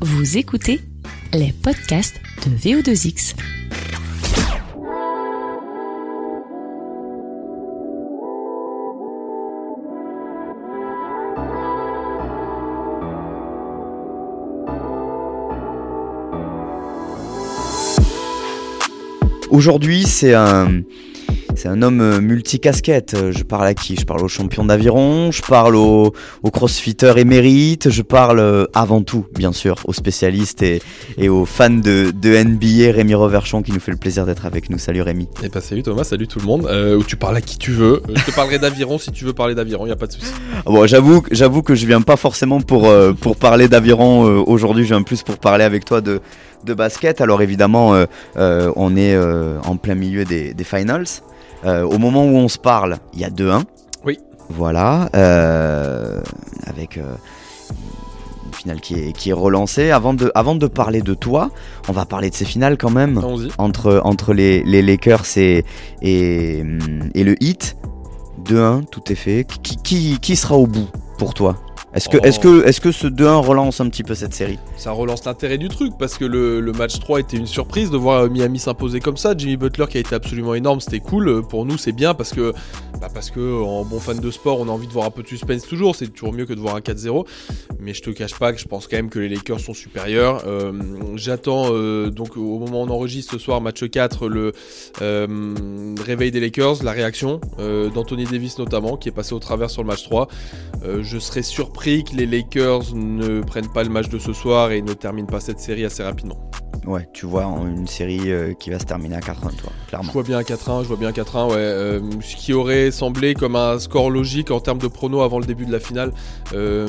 Vous écoutez les podcasts de VO2X. Aujourd'hui, c'est un, c'est un homme euh, multicasquette. Euh, Je parle à qui? Je parle aux champions d'aviron, je parle aux, aux crossfitters émérites, je parle euh, avant tout, bien sûr, aux spécialistes et, et aux fans de, de NBA, Rémi Reverchon, qui nous fait le plaisir d'être avec nous. Salut Rémi. Et bah salut Thomas, salut tout le monde. Euh, tu parles à qui tu veux. Je te parlerai d'aviron si tu veux parler d'aviron, y a pas de souci. Bon, j'avoue, j'avoue que je viens pas forcément pour, euh, pour parler d'aviron euh, aujourd'hui, je viens plus pour parler avec toi de, de basket. Alors évidemment, on est en plein milieu des, des finals. Euh, au moment où on se parle, il y a 2-1. Oui. Voilà. euh, avec euh, une finale qui est, qui est relancée. Avant de, avant de parler de toi, on va parler de ces finales quand même. Allons-y. Entre, entre les, les Lakers et, et, et le Heat. 2-1, tout est fait. Qui, qui, qui sera au bout pour toi? Est-ce que, est-ce que, est-ce que ce 2-1 relance un petit peu cette série? Ça relance l'intérêt du truc parce que le, match 3 était une surprise de voir euh, Miami s'imposer comme ça. Jimmy Butler qui a été absolument énorme, c'était cool. Euh, Pour nous, c'est bien parce que, bah, parce que en bon fan de sport, on a envie de voir un peu de suspense toujours. C'est toujours mieux que de voir un 4-0. Mais je te cache pas que je pense quand même que les Lakers sont supérieurs. Euh, J'attends euh, donc au moment où on enregistre ce soir, match 4, le euh, réveil des Lakers, la réaction euh, d'Anthony Davis notamment qui est passé au travers sur le match 3. Euh, je serais surpris que les Lakers ne prennent pas le match de ce soir et ne terminent pas cette série assez rapidement. Ouais, tu vois une série euh, qui va se terminer à 4-1, toi, Je clairement. vois bien un 4-1, je vois bien un 4-1, ouais. euh, ce qui aurait semblé comme un score logique en termes de prono avant le début de la finale. Euh,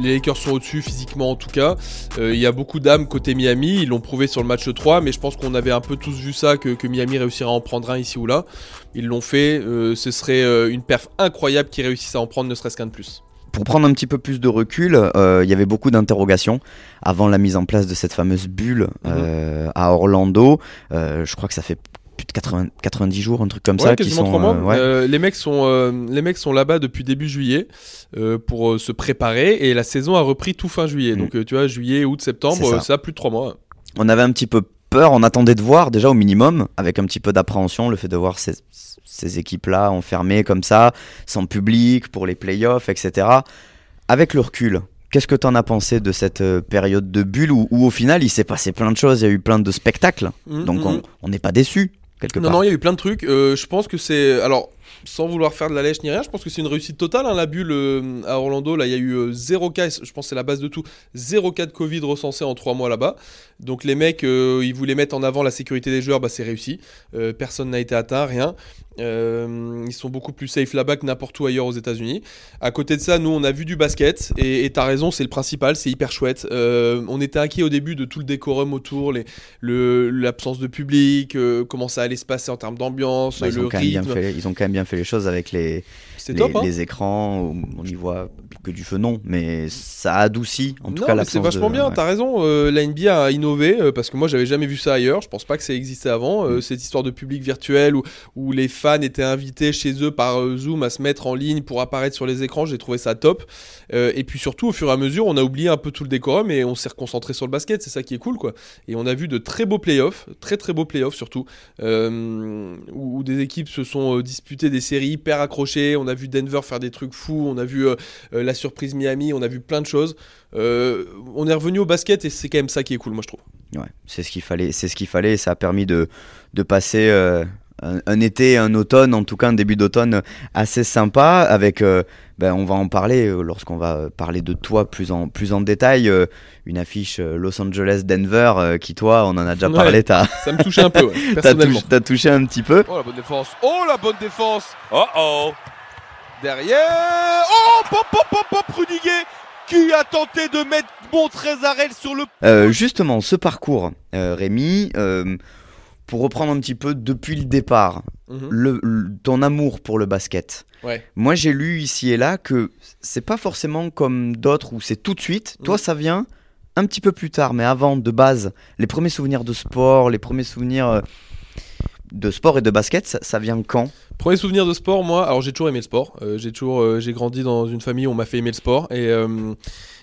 les Lakers sont au-dessus physiquement en tout cas. Il y a beaucoup d'âmes côté Miami, ils l'ont prouvé sur le match 3, mais je pense qu'on avait un peu tous vu ça, que, que Miami réussirait à en prendre un ici ou là. Ils l'ont fait, ce serait une perf incroyable qu'ils réussissent à en prendre ne serait-ce qu'un de plus. Pour prendre un petit peu plus de recul, euh, il y avait beaucoup d'interrogations avant la mise en place de cette fameuse bulle euh, à Orlando. Euh, je crois que ça fait plus de 80 90 jours, un truc comme Ouais, ça, qui quasiment sont. euh, ouais. Euh, les mecs sont, euh, les mecs sont là-bas depuis début juillet pour se préparer et la saison a repris tout fin juillet. Mm. Donc tu vois, juillet, août, septembre, ça. ça a plus de trois mois. On avait un petit peu peur, on attendait de voir déjà au minimum, avec un petit peu d'appréhension, le fait de voir ces, ces équipes-là enfermées comme ça, sans public, pour les playoffs, etc. Avec le recul, qu'est-ce que tu en as pensé de cette euh, période de bulle où, où au final il s'est passé plein de choses, il y a eu plein de spectacles, Mm, donc mm, on- mm. on n'est pas déçu quelque Non, part. non, il y a eu plein de trucs. Euh, je pense que c'est. Alors, sans vouloir faire de la lèche ni rien, je pense que c'est une réussite totale. hein, la bulle euh, à Orlando, là, il y a eu euh, zéro cas, je pense que c'est la base de tout, zéro cas de Covid recensé en trois mois là-bas. Donc, les mecs, euh, ils voulaient mettre en avant la sécurité des joueurs, bah, c'est réussi. Euh, personne n'a été atteint, rien. Ils sont beaucoup plus safe là-bas que n'importe où ailleurs aux États-Unis. À côté de ça, nous, on a vu du basket, et t'as raison, c'est le principal, c'est hyper chouette. On était inquiet au début de tout le décorum autour, le- l'absence de public, comment ça allait se passer en termes d'ambiance, Bah, le rythme. fait, ils ont quand même bien fait les choses avec les, les, top, hein les écrans, on y voit que du feu, non, mais ça adoucit en tout non, cas l'absence c'est vachement de- bien, ouais. t'as raison. euh, la NBA a innové euh, parce que moi j'avais jamais vu ça ailleurs. Je pense pas que ça existait avant. euh, Mm. Cette histoire de public virtuel où, où les fans étaient invités chez eux par euh, Zoom à se mettre en ligne pour apparaître sur les écrans, j'ai trouvé ça top. Et puis surtout, au fur et à mesure, on a oublié un peu tout le décorum et on s'est reconcentré sur le basket. C'est ça qui est cool, quoi. Et on a vu de très beaux playoffs, très très beaux playoffs surtout, où, où des équipes se sont disputées des séries hyper accrochées. On a vu Denver faire des trucs fous, on a vu euh, euh, la surprise Miami, on a vu plein de choses. Euh, on est revenu au basket et c'est quand même ça qui est cool, moi je trouve. Ouais, c'est ce qu'il fallait, c'est ce qu'il fallait. et Ça a permis de, de passer euh, un, un été, un automne, en tout cas un début d'automne assez sympa. Avec, euh, ben, on va en parler lorsqu'on va parler de toi plus en plus en détail. euh, une affiche Los Angeles Denver euh, qui toi, on en a déjà Ouais. parlé. T'as Ça me touchait un peu, ouais, t'as personnellement. touché, t'as touché un petit peu. Oh la bonne défense Oh la bonne défense Oh oh Derrière Oh pop pop pop pop Rudiger qui a tenté de mettre Montrezarel sur le Euh, justement, ce parcours, euh, Rémi. euh, pour reprendre un petit peu depuis le départ, Mhm. le, le- ton amour pour le basket. Ouais. Moi, j'ai lu ici et là que c'est pas forcément comme d'autres où c'est tout de suite. Toi, Mm. ça vient un petit peu plus tard, mais avant, de base, les premiers souvenirs de sport, les premiers souvenirs de sport et de basket, ça, ça vient quand? Premier souvenir de sport, moi, alors j'ai toujours aimé le sport. Euh, j'ai toujours, euh, j'ai grandi dans une famille où on m'a fait aimer le sport et euh,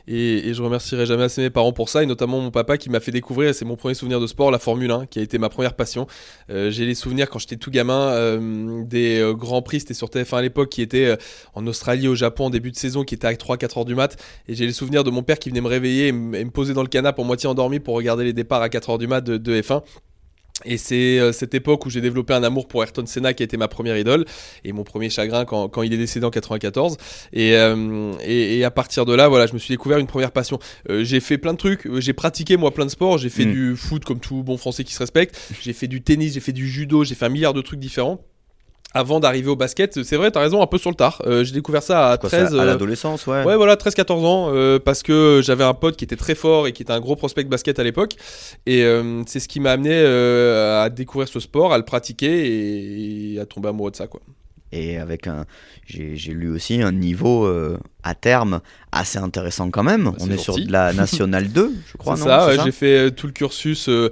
Et, et je remercierai jamais assez mes parents pour ça, et notamment mon papa qui m'a fait découvrir, c'est mon premier souvenir de sport, la Formule 1, qui a été ma première passion. J'ai les souvenirs quand j'étais tout gamin des grands prix, c'était sur TF1 à l'époque, qui était en Australie, au Japon en début de saison, qui était à 3-4 heures du mat. Et j'ai les souvenirs de mon père qui venait me réveiller et me poser dans le canapé en moitié endormi pour regarder les départs à 4 heures du mat de, de F1. Et c'est euh, cette époque où j'ai développé un amour pour Ayrton Senna qui a été ma première idole et mon premier chagrin quand, quand il est décédé en 94. Et, euh, et, et à partir de là, voilà, je me suis découvert une première passion. Euh, j'ai fait plein de trucs, Euh, j'ai pratiqué moi plein de sports, j'ai fait Mm. du foot comme tout bon français qui se respecte, j'ai fait du tennis, j'ai fait du judo, j'ai fait un milliard de trucs différents. Avant d'arriver au basket, c'est vrai, t'as raison, un peu sur le tard. Euh, j'ai découvert ça à Quoi, ça, 13 à euh, l'adolescence, ouais. Ouais, voilà, 13-14 ans, euh, parce que j'avais un pote qui était très fort et qui était un gros prospect basket à l'époque. Et euh, c'est ce qui m'a amené à découvrir ce sport, à le pratiquer et, et à tomber amoureux de ça, quoi. Et avec un, j'ai lu aussi un niveau euh, à terme assez intéressant quand même. Bah, On est sur de la nationale 2, je crois, C'est non ça, j'ai fait euh, tout le cursus euh,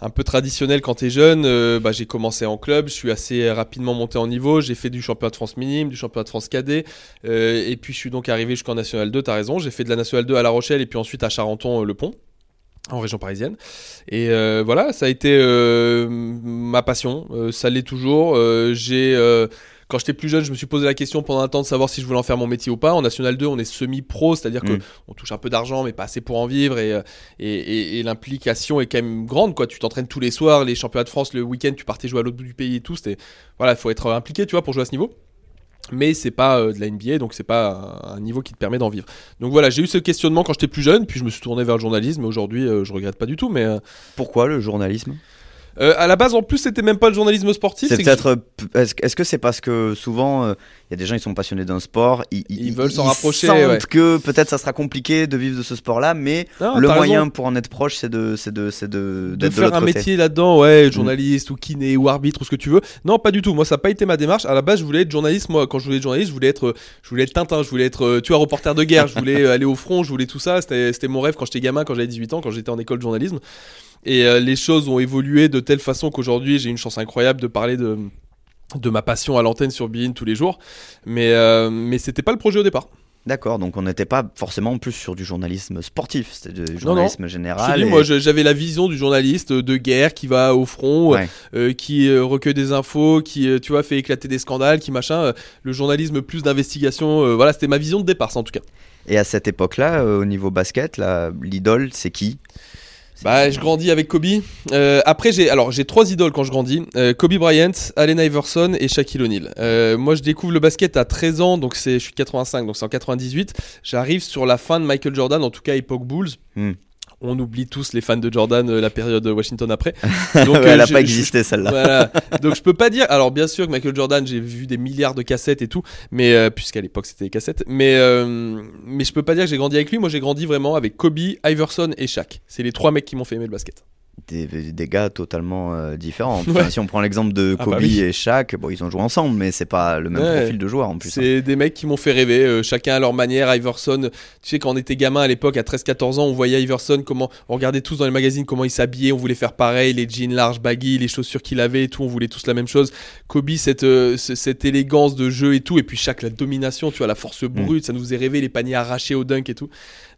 un peu traditionnel quand t'es jeune. Euh, bah, j'ai commencé en club, je suis assez rapidement monté en niveau. J'ai fait du championnat de France minime, du championnat de France cadet. Et puis je suis donc arrivé jusqu'en National 2, t'as raison. J'ai fait de la National 2 à La Rochelle et puis ensuite à Charenton-le-Pont. En région parisienne. Et euh, voilà, ça a été euh, ma passion. Euh, ça l'est toujours. J'ai. Euh, quand j'étais plus jeune, je me suis posé la question pendant un temps de savoir si je voulais en faire mon métier ou pas. En National 2, on est semi-pro, c'est-à-dire que Mm. on touche un peu d'argent, mais pas assez pour en vivre. Et, euh, et, et- et l'implication est quand même grande. Quoi. Tu t'entraînes tous les soirs, les championnats de France le week-end, tu partais jouer à l'autre bout du pays et tout. C'était voilà, il faut être impliqué, tu vois, pour jouer à ce niveau. Mais c'est pas euh, de la NBA, donc c'est pas un, un niveau qui te permet d'en vivre. Donc voilà, j'ai eu ce questionnement quand j'étais plus jeune, puis je me suis tourné vers le journalisme. Aujourd'hui, euh, je regrette pas du tout. Mais euh, Pourquoi le journalisme? Euh, à la base, en plus, c'était même pas le journalisme sportif. C'est peut-être. euh, Est-ce est-ce que c'est parce que souvent, euh, il y a des gens qui sont passionnés d'un sport, ils, Ils veulent s'en rapprocher, sentent ouais. que peut-être ça sera compliqué de vivre de ce sport-là, mais Non, le moyen raison. pour en être proche, c'est de, c'est de, c'est de, de faire un côté. métier là-dedans, ouais, journaliste ou kiné ou arbitre ou ce que tu veux. Non, pas du tout. Moi, ça n'a pas été ma démarche. À la base, je voulais être journaliste. Moi, quand je voulais être journaliste, je voulais être, euh, je voulais être Tintin, je voulais être, euh, tu vois, reporter de guerre. Je voulais euh, aller au front, je voulais tout ça. C'était, c'était mon rêve quand j'étais gamin, quand j'avais 18 ans, quand j'étais en école de journalisme. Et euh, les choses ont évolué de telle façon qu'aujourd'hui, j'ai une chance incroyable de parler de de ma passion à l'antenne sur Bein tous les jours. Mais euh, mais c'était pas le projet au départ. D'accord, donc on n'était pas forcément plus sur du journalisme sportif, c'était du journalisme Je général. dis, et- moi, je- j'avais la vision du journaliste de guerre qui va au front, Ouais. euh, qui euh, recueille des infos, qui, euh, tu vois, fait éclater des scandales, qui machin. euh, le journalisme plus d'investigation. euh, voilà, c'était ma vision de départ, ça, en tout cas. Et à cette époque-là, euh, au niveau basket, l'idole, c'est qui? Bah, je grandis avec Kobe. Euh, après, j'ai alors j'ai trois idoles quand je grandis Euh, Kobe Bryant, Allen Iverson et Shaquille O'Neal. Euh, moi, je découvre le basket à 13 ans, donc c'est je suis de 85, donc c'est en 98. J'arrive sur la fin de Michael Jordan, en tout cas époque Bulls. Hmm. On oublie tous les fans de Jordan, euh, la période Washington après. Donc, Ouais, euh, elle n'a je- pas existé celle-là. Voilà. Donc je peux pas dire. Alors bien sûr que Michael Jordan, j'ai vu des milliards de cassettes et tout, mais euh, puisqu'à l'époque c'était des cassettes. Mais euh, mais je peux pas dire que j'ai grandi avec lui. Moi j'ai grandi vraiment avec Kobe, Iverson et Shaq. C'est les trois mecs qui m'ont fait aimer le basket. Des, des gars totalement euh, différents. Enfin, Ouais. Si on prend l'exemple de Ah Kobe bah oui. et Shaq, bon, ils ont joué ensemble, mais c'est pas le même Ouais. profil de joueur en plus. hein. C'est des mecs qui m'ont fait rêver, euh, chacun à leur manière. Iverson, tu sais, quand on était gamin à l'époque, à 13-14 ans, on voyait Iverson, comment on regardait tous dans les magazines comment il s'habillait, on voulait faire pareil, les jeans larges, baggy, les chaussures qu'il avait et tout, on voulait tous la même chose. Kobe, cette, euh, ce- cette élégance de jeu et tout, et puis chaque la domination, tu vois, la force brute, ça nous faisait rêver, les paniers arrachés au dunk et tout.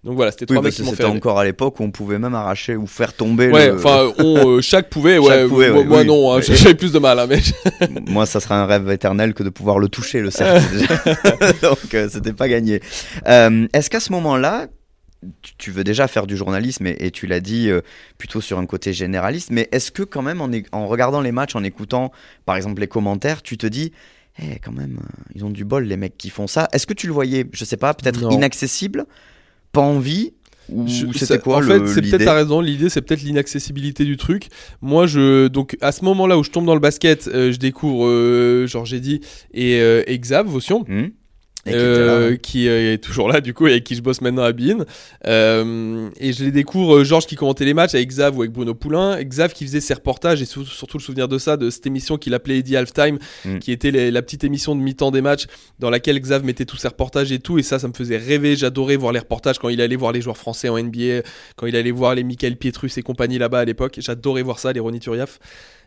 Donc voilà, c'était Oui, trois mecs parce qui m'ont fait c'était encore à l'époque où on pouvait même arracher ou faire tomber Ouais, le... enfin, on, euh, chaque pouvait, ouais, Chaque pouvait, moi, oui. non, hein, j'avais plus de mal, hein, mais Moi, ça serait un rêve éternel que de pouvoir le toucher, le cercle. Donc, euh, c'était pas gagné. Euh, Est-ce qu'à ce moment-là, tu- veux déjà faire du journalisme et, et tu l'as dit euh, plutôt sur un côté généraliste, mais est-ce que quand même en, regardant les matchs, en écoutant par exemple les commentaires, tu te dis, eh, quand même, ils ont du bol les mecs qui font ça. Est-ce que tu le voyais, je sais pas, peut-être inaccessible, pas envie ou c'était quoi En le- fait, c'est peut-être ta raison. L'idée, c'est peut-être l'inaccessibilité du truc. Moi, je donc à ce moment-là où je tombe dans le basket, euh, je découvre, euh, genre j'ai dit, et, euh, Xav Votion. Hmm Euh, ouais. qui euh, est toujours là du coup et avec qui je bosse maintenant à Bein. Euh, et je les découvre euh, Georges qui commentait les matchs avec Xav ou avec Bruno Poulain Xav qui faisait ses reportages et surtout le souvenir de ça de cette émission qu'il appelait Eddie Halftime Mm. qui était les- la petite émission de mi-temps des matchs dans laquelle Xav mettait tous ses reportages et tout. Et ça ça me faisait rêver. J'adorais voir les reportages quand il allait voir les joueurs français en NBA quand il allait voir les Michael Pietrus et compagnie là-bas à l'époque. J'adorais voir ça les Ronny Turiaf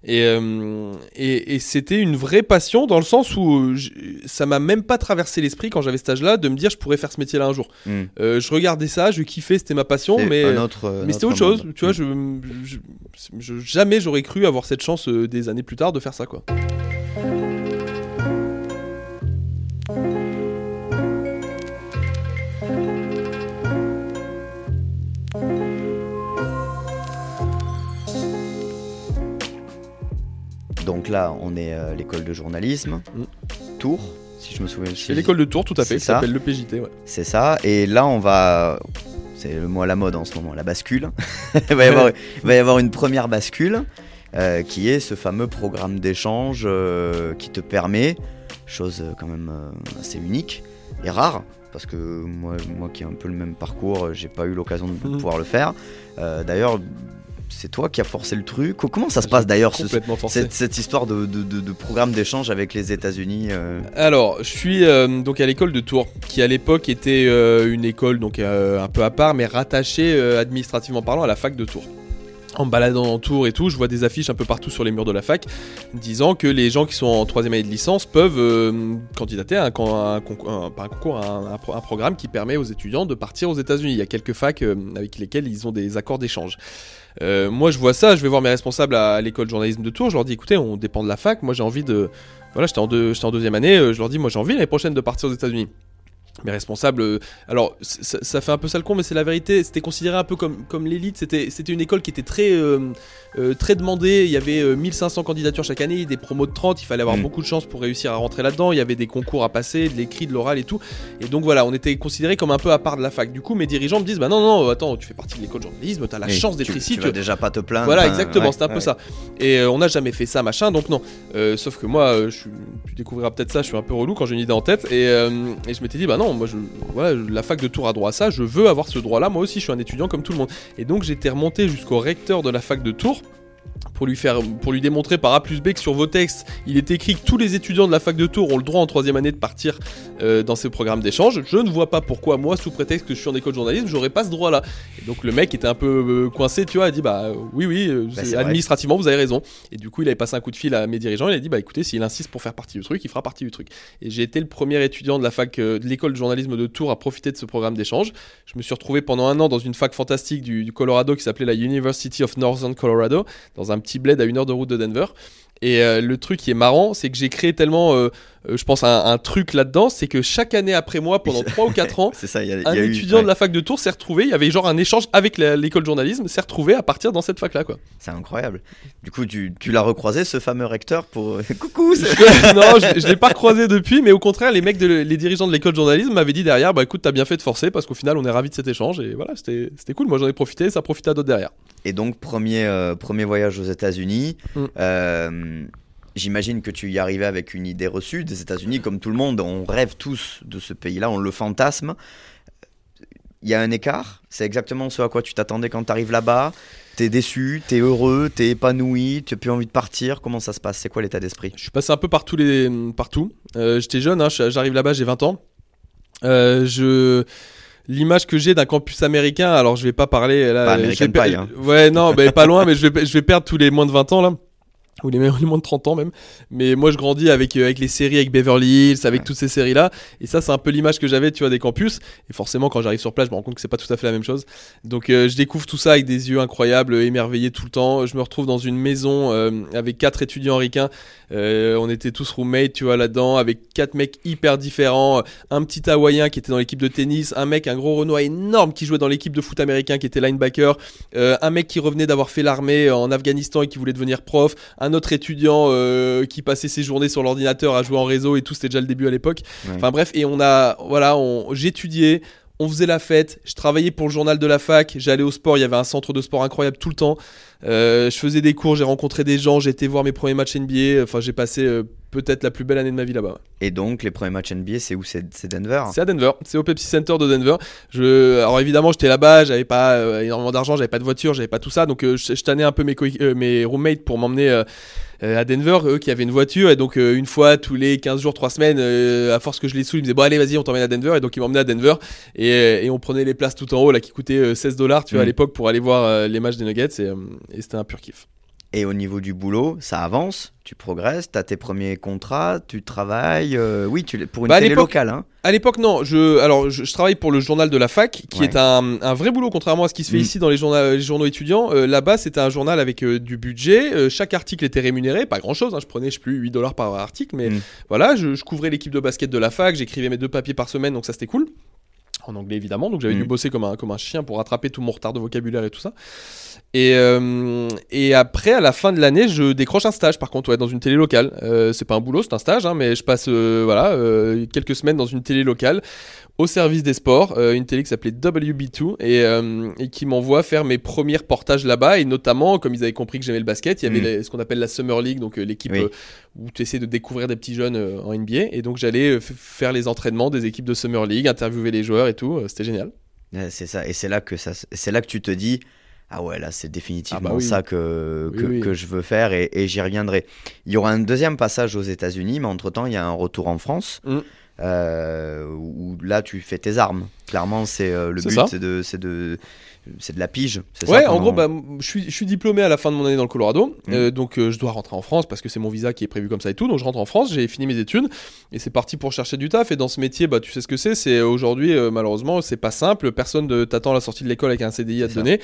et, euh, et, et c'était une vraie passion dans le sens où euh, j- ça m'a même pas traversé l'esprit quand j'avais cet âge-là de me dire je pourrais faire ce métier-là un jour. Hmm. Euh, je regardais ça, je kiffais, c'était ma passion, mais mais c'était autre chose. Tu vois, je, je- je- jamais j'aurais cru avoir cette chance des années plus tard de faire ça quoi. Donc là, on est à l'école de journalisme, Mm. Tours, si je me souviens. C'est l'école de Tours tout à fait, ça. s'appelle le PJT. Ouais. C'est ça. Et là, on va. C'est le mot à la mode en ce moment, la bascule. il, va y avoir, il va y avoir une première bascule euh, qui est ce fameux programme d'échange euh, qui te permet, chose euh, quand même euh, assez unique et rare, parce que moi, moi qui ai un peu le même parcours, euh, j'ai pas eu l'occasion de Mhm. pouvoir le faire. Euh, d'ailleurs, c'est toi qui as forcé le truc. Comment ça se passe d'ailleurs ce- cette, cette histoire de, de- de- de programme d'échange avec les États-Unis euh, Alors, je suis euh, donc à l'école de Tours, qui à l'époque était euh, une école donc un peu à part, mais rattachée administrativement parlant à la fac de Tours. En me baladant en Tours et tout, je vois des affiches un peu partout sur les murs de la fac disant que les gens qui sont en troisième année de licence peuvent euh, candidater à un, un concours, un- pas un concours, un, un pro- un programme qui permet aux étudiants de partir aux États-Unis. Il y a quelques facs euh, avec lesquels ils ont des accords d'échange. Euh, moi, je vois ça, je vais voir mes responsables à, l'école de journalisme de Tours. Je leur dis, écoutez, on dépend de la fac. Moi, j'ai envie de. Voilà, j'étais en, deux- en deuxième année. euh, je leur dis, moi, j'ai envie l'année prochaine de partir aux États-Unis. Mes responsables, euh, alors ça, ça fait un peu sale con, mais c'est la vérité. C'était considéré un peu comme, comme l'élite. C'était, c'était une école qui était très, euh, euh, très demandée. Il y avait euh, 1500 candidatures chaque année, des promos de 30. Il fallait avoir Mm. beaucoup de chance pour réussir à rentrer là-dedans. Il y avait des concours à passer, de l'écrit, de l'oral et tout. Et donc voilà, on était considéré comme un peu à part de la fac. Du coup, mes dirigeants me disent, bah non, non, attends, tu fais partie de l'école de journalisme, t'as la chance d'être ici. Tu vas déjà pas te plaindre. voilà, exactement, ouais, c'était un peu ça. Et on n'a jamais fait ça, machin, donc non. Sauf que moi, je suis, tu découvriras peut-être ça, je suis un peu relou quand j'ai une idée en tête. Et, et je m'étais dit, bah non, moi, je, voilà, la fac de Tours a droit à ça, je veux avoir ce droit-là, moi aussi, je suis un étudiant comme tout le monde. Et donc, j'étais remonté jusqu'au recteur de la fac de Tours. Pour lui, faire, pour lui démontrer par A plus B que sur vos textes, il est écrit que tous les étudiants de la fac de Tours ont le droit en troisième année de partir euh, dans ces programmes d'échange. Je ne vois pas pourquoi moi, sous prétexte que je suis en école de journalisme, j'aurais pas ce droit-là. Et donc le mec était un peu euh, coincé, tu vois, il a dit bah euh, oui, oui, Bah, vrai. administrativement vous avez raison. Et du coup il avait passé un coup de fil à mes dirigeants, il a dit bah écoutez, s'il insiste pour faire partie du truc, il fera partie du truc. Et j'ai été le premier étudiant de la fac euh, de l'école de journalisme de Tours à profiter de ce programme d'échange. Je me suis retrouvé pendant un an dans une fac fantastique du, du Colorado qui s'appelait la University of Northern Colorado, dans un petit bled à une heure de route de Denver. Et euh, le truc qui est marrant, c'est que j'ai créé tellement, euh, je pense, un, un truc là-dedans, c'est que chaque année après moi, pendant 3 ou 4 ans, ça, y a, un y a eu- étudiant ouais, de la fac de Tours s'est retrouvé, il y avait genre un échange avec l'école de journalisme, s'est retrouvé à partir dans cette fac-là, quoi. C'est incroyable. Du coup, tu, tu l'as recroisé, ce fameux recteur, pour. Coucou c'est- non, je, je l'ai pas croisé depuis, mais au contraire, les mecs, de, les dirigeants de l'école de journalisme m'avaient dit derrière, bah écoute, t'as bien fait de forcer parce qu'au final, on est ravis de cet échange et voilà, c'était c'était cool. Moi, j'en ai profité, ça profite à d'autres derrière. Et donc, premier, euh, premier voyage aux États-Unis. Mm. Euh, J'imagine que tu y arrivais avec une idée reçue des États-Unis, comme tout le monde. On rêve tous de ce pays-là, on le fantasme. Il y a un écart. C'est exactement ce à quoi tu t'attendais quand tu arrives là-bas. T'es déçu, t'es heureux, t'es épanoui, tu plus envie de partir. Comment ça se passe? C'est quoi l'état d'esprit? Je suis passé un peu par tous les, partout. Euh, J'étais jeune, hein, j'arrive là-bas, j'ai 20 ans. Euh, je l'image que j'ai d'un campus américain, alors je vais pas parler là. Pas American per- Pie, hein. Ouais, non, mais pas loin, mais je vais, je vais perdre tous les moins de 20 ans là. Ou les, les moins de 30 ans même. Mais moi je grandis avec, euh, avec les séries, avec Beverly Hills, avec Ouais. toutes ces séries là. Et ça, c'est un peu l'image que j'avais, tu vois, des campus. Et forcément, quand j'arrive sur place, je me rends compte que c'est pas tout à fait la même chose. Donc euh, je découvre tout ça avec des yeux incroyables, émerveillés tout le temps. Je me retrouve dans une maison euh, avec quatre étudiants ricains. On était tous roommates, tu vois, là-dedans, avec quatre mecs hyper différents. Un petit Hawaïen qui était dans l'équipe de tennis, un mec, un gros Renoir énorme qui jouait dans l'équipe de foot américain qui était linebacker, un mec qui revenait d'avoir fait l'armée en Afghanistan et qui voulait devenir prof, un autre étudiant euh, qui passait ses journées sur l'ordinateur à jouer en réseau et tout, c'était déjà le début à l'époque. Ouais. Enfin bref, et on a, voilà, j'étudiais, on faisait la fête, je travaillais pour le journal de la fac, j'allais au sport, il y avait un centre de sport incroyable tout le temps. Euh, je faisais des cours, j'ai rencontré des gens, j'ai été voir mes premiers matchs NBA, enfin j'ai passé euh, peut-être la plus belle année de ma vie là-bas. Et donc, les premiers matchs NBA, c'est où? C'est Denver? C'est à Denver, c'est au Pepsi Center de Denver. Je, alors évidemment, j'étais là-bas, j'avais pas euh, énormément d'argent, j'avais pas de voiture, j'avais pas tout ça, donc je, je tannais un peu mes, roommates pour m'emmener à Denver, eux qui avaient une voiture, et donc une fois tous les 15 jours, 3 semaines, à force que je les saoule, ils me disaient bon allez vas-y on t'emmène à Denver, et donc ils m'emmenaient à Denver, et, et on prenait les places tout en haut là qui coûtaient euh, 16 dollars, tu vois, à Mm. l'époque pour aller voir les matchs des Nuggets, et, et c'était un pur kiff. Et au niveau du boulot, ça avance, tu progresses, tu as tes premiers contrats, tu travailles. euh, oui, tu, pour une Bah, télé locale. Hein. À l'époque, non. Je, alors, je, je travaille pour le journal de la fac, qui Ouais. est un, un vrai boulot, contrairement à ce qui se fait Mm. ici dans les, journaux- les journaux étudiants. Euh, Là-bas, c'était un journal avec euh, du budget. Chaque article était rémunéré, pas grand-chose. hein. Je prenais, je sais plus, 8 dollars par article, mais Mm. voilà, je, je couvrais l'équipe de basket de la fac, j'écrivais mes deux papiers par semaine, donc ça c'était cool. En anglais évidemment, donc j'avais Mm. dû bosser comme un, comme un chien pour rattraper tout mon retard de vocabulaire et tout ça. Et, euh, et après, à la fin de l'année, je décroche un stage par contre, ouais, dans une télé locale. Euh, c'est pas un boulot, c'est un stage, hein, mais je passe euh, voilà, euh, quelques semaines dans une télé locale au service des sports, euh, une télé qui s'appelait WB2 et, euh, et qui m'envoie faire mes premiers reportages là-bas. Et notamment, comme ils avaient compris que j'aimais le basket, il y avait Mm. les- ce qu'on appelle la Summer League, donc euh, l'équipe Oui. où tu essaies de découvrir des petits jeunes en NBA. Et donc j'allais faire les entraînements des équipes de Summer League, interviewer les joueurs et tout. C'était génial. C'est ça. Et c'est là que ça, c'est là que tu te dis, ah ouais, là c'est définitivement Ah bah oui. ça que que, oui. que je veux faire et, et j'y reviendrai. Il y aura un deuxième passage aux États-Unis, mais entre temps il y a un retour en France. Mm. Euh, où là tu fais tes armes. Clairement, c'est euh, le but, c'est de, c'est de, c'est de la pige. Ouais, ça, en gros, bah, je suis, je suis diplômé à la fin de mon année dans le Colorado, Mm. Euh, donc euh, je dois rentrer en France parce que c'est mon visa qui est prévu comme ça et tout. Donc je rentre en France, j'ai fini mes études et c'est parti pour chercher du taf. Et dans ce métier, bah tu sais ce que c'est. C'est aujourd'hui, euh, malheureusement, c'est pas simple. Personne ne t'attend à la sortie de l'école avec un CDI à te ça. donner.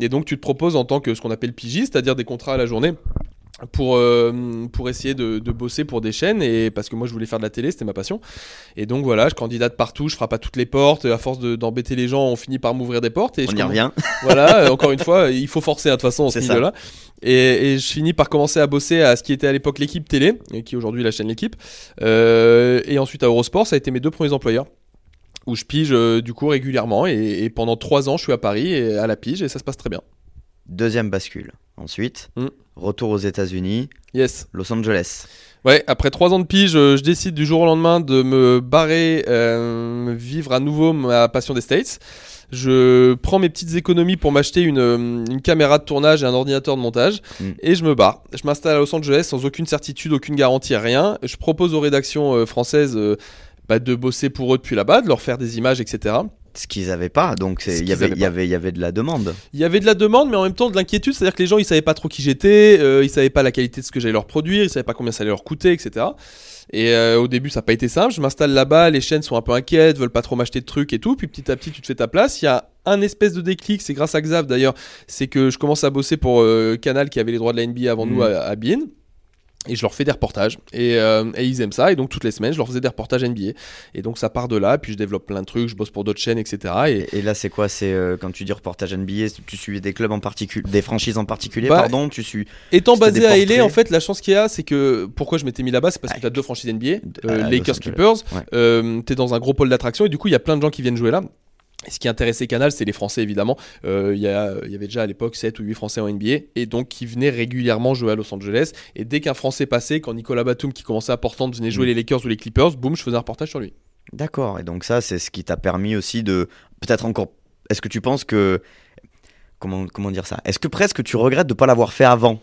Et donc tu te proposes en tant que ce qu'on appelle pigiste, c'est-à-dire des contrats à la journée. Pour, euh, pour essayer de, de bosser pour des chaînes et parce que moi je voulais faire de la télé c'était ma passion et donc voilà je candidate partout je frappe à toutes les portes à force de- d'embêter les gens on finit par m'ouvrir des portes et On je y commence- revient. voilà, euh, encore une fois, il faut forcer hein, de toute façon dans ce milieu-là. Et, et je finis par commencer à bosser à ce qui était à l'époque l'équipe télé, et qui est aujourd'hui la chaîne l'équipe. Euh, et ensuite à Eurosport, ça a été mes deux premiers employeurs. Où je pige euh, du coup régulièrement. Et, et pendant trois ans, je suis à Paris et à la pige et ça se passe très bien. Deuxième bascule. Ensuite, Mm. retour aux États-Unis, Yes. Los Angeles. Ouais, après trois ans de pige, euh, je décide du jour au lendemain de me barrer, euh, vivre à nouveau ma passion des States. Je prends mes petites économies pour m'acheter une, euh, une caméra de tournage et un ordinateur de montage Mm. et je me barre. Je m'installe à Los Angeles sans aucune certitude, aucune garantie, rien. Je propose aux rédactions euh, françaises euh, bah, de bosser pour eux depuis là-bas, de leur faire des images, etc. Ce qu'ils n'avaient pas, donc il y avait, y avait, il y avait de la demande. Il y avait de la demande, mais en même temps de l'inquiétude, c'est-à-dire que les gens ils savaient pas trop qui j'étais, euh, ils savaient pas la qualité de ce que j'allais leur produire, ils savaient pas combien ça allait leur coûter, etc. Et euh, au début ça n'a pas été simple. Je m'installe là-bas, les chaînes sont un peu inquiètes, veulent pas trop m'acheter de trucs et tout. Puis petit à petit tu te fais ta place. Il y a un espèce de déclic, c'est grâce à Xav d'ailleurs, c'est que je commence à bosser pour euh, Canal qui avait les droits de la NBA avant Mhm. nous à, à Bein. Et je leur fais des reportages. Et, euh, et ils aiment ça. Et donc toutes les semaines, je leur faisais des reportages NBA. Et donc ça part de là. Puis je développe plein de trucs. Je bosse pour d'autres chaînes, etc. Et là, c'est quoi? C'est euh, quand tu dis reportage NBA, tu suivais des clubs en particulier, des franchises en particulier, Bah, pardon, tu suis. Étant basé à LA, en fait, la chance qu'il y a, c'est que pourquoi je m'étais mis là-bas, c'est parce que Ah, tu as deux franchises NBA, euh, à Los Lakers Angeles. Clippers. Ouais. Euh, t'es dans un gros pôle d'attraction et du coup, il y a plein de gens qui viennent jouer là. Ce qui intéressait Canal, c'est les Français évidemment. Euh, Il y, avait déjà à l'époque 7 ou 8 Français en NBA et donc qui venaient régulièrement jouer à Los Angeles. Et dès qu'un Français passait, quand Nicolas Batum qui commençait à Portland venait jouer Mm. les Lakers ou les Clippers, boum, je faisais un reportage sur lui. D'accord. Et donc ça, c'est ce qui t'a permis aussi de peut-être encore. Est-ce que tu penses que comment comment dire ça? Est-ce que presque tu regrettes de pas l'avoir fait avant,